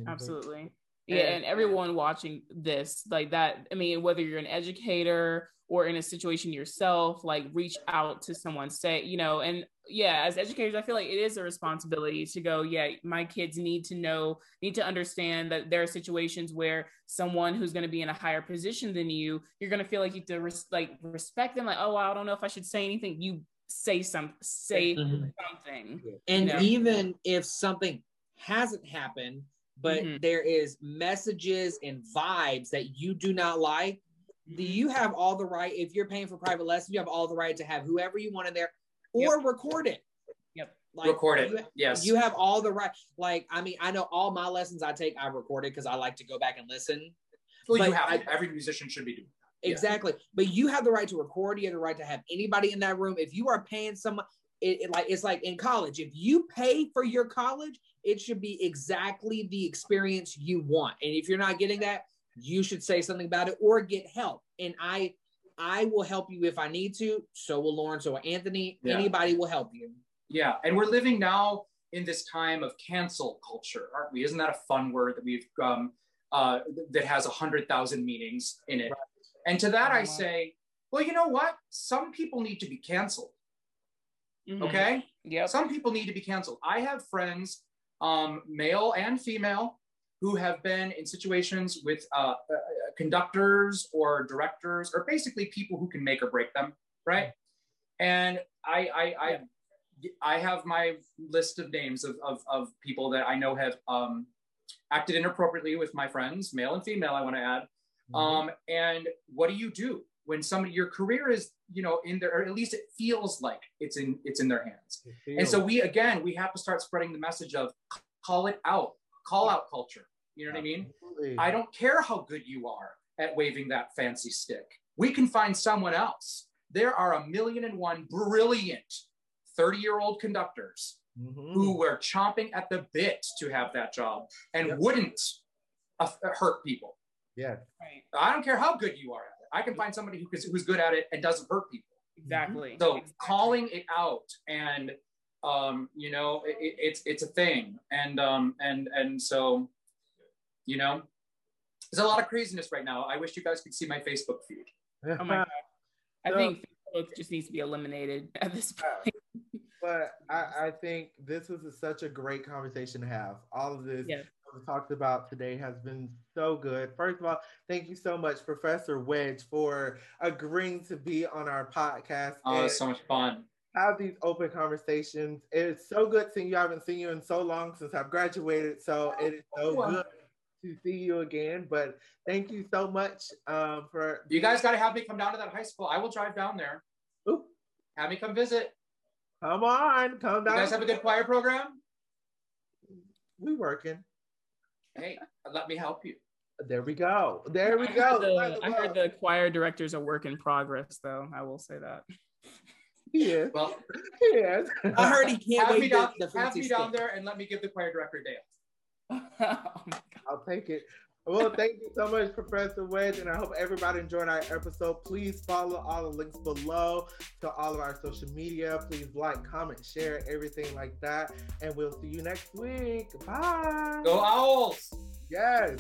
Absolutely. Yeah, and everyone watching this, like that, I mean, whether you're an educator or in a situation yourself, like reach out to someone, say, you know, and yeah, as educators, I feel like it is a responsibility to go, yeah, my kids need to know, need to understand that there are situations where someone who's going to be in a higher position than you, you're going to feel like you have to res- like respect them. Like, oh, I don't know if I should say anything. You say some, say Mhm. something. And Yeah. even if something hasn't happened, but Mhm. there is messages and vibes that you do not like, do you have all the right, if you're paying for private lessons, you have all the right to have whoever you want in there or record it. Yep. Like, Record it. You, Yes. you have all the right. Like, I mean, I know all my lessons I take, I record it because I like to go back and listen. well, you have I- every musician should be doing. that Exactly. But you have the right to record. You have the right to have anybody in that room. If you are paying someone, it, it like it's like in college. If you pay for your college, it should be exactly the experience you want. And if you're not getting that, you should say something about it or get help. And I, I will help you if I need to. So will Lauren. So will Anthony. Yeah. Anybody will help you. Yeah, and we're living now in this time of cancel culture, aren't we? Isn't that a fun word that we've um, uh, that has a hundred thousand meanings in it? And to that, I say, well, you know what? Some people need to be canceled. Mhm. Okay, Yeah. some people need to be canceled. I have friends, um, male and female, who have been in situations with uh, uh, conductors or directors, or basically people who can make or break them, right? And I, I, I, I have my list of names of, of, of people that I know have um, acted inappropriately with my friends, male and female. I want to add. Um, and what do you do when somebody your career is, you know, in there, or at least it feels like it's in it's in their hands. And so we again we have to start spreading the message of call it out, call out culture. You know what I mean? Absolutely. I don't care how good you are at waving that fancy stick. We can find someone else. There are a million and one brilliant 30 year old conductors Mhm. who were chomping at the bit to have that job and Yep. wouldn't uh, hurt people. Yeah. Right. I don't care how good you are at it. I can find somebody who, who's good at it and doesn't hurt people. Exactly. So Exactly. calling it out and um, you know it, it- it's it's a thing and um, and and so you know there's a lot of craziness right now. I wish you guys could see my Facebook feed. Oh my God. I So- think Facebook just needs to be eliminated at this point. (laughs) But I, I think this was a, such a great conversation to have. All of this Yes. that we talked about today has been so good. First of all, thank you so much, Professor Wedge, for agreeing to be on our podcast Oh, and it's so much fun. Have these open conversations. It's so good seeing you. I haven't seen you in so long since I've graduated, so it is so good to see you again. But thank you so much um, for You guys got to have me come down to that high school. I will drive down there. Oop, Have me come visit. come on, come down. You down. guys have a good choir program. we working. Hey, let me help you. There we go. There we I go. heard, the, I heard the choir director's a work in progress, though. I will say that. Yes. Well, Yes. I heard he (laughs) can't have me wait down, the, the have me down there and let me give the choir director a day off. Oh I'll take it. Well, thank you so much, Professor Wedge, and I hope everybody enjoyed our episode. Please follow all the links below to all of our social media. Please like, comment, share, everything like that. And we'll see you next week. Bye. Go Owls! Yes.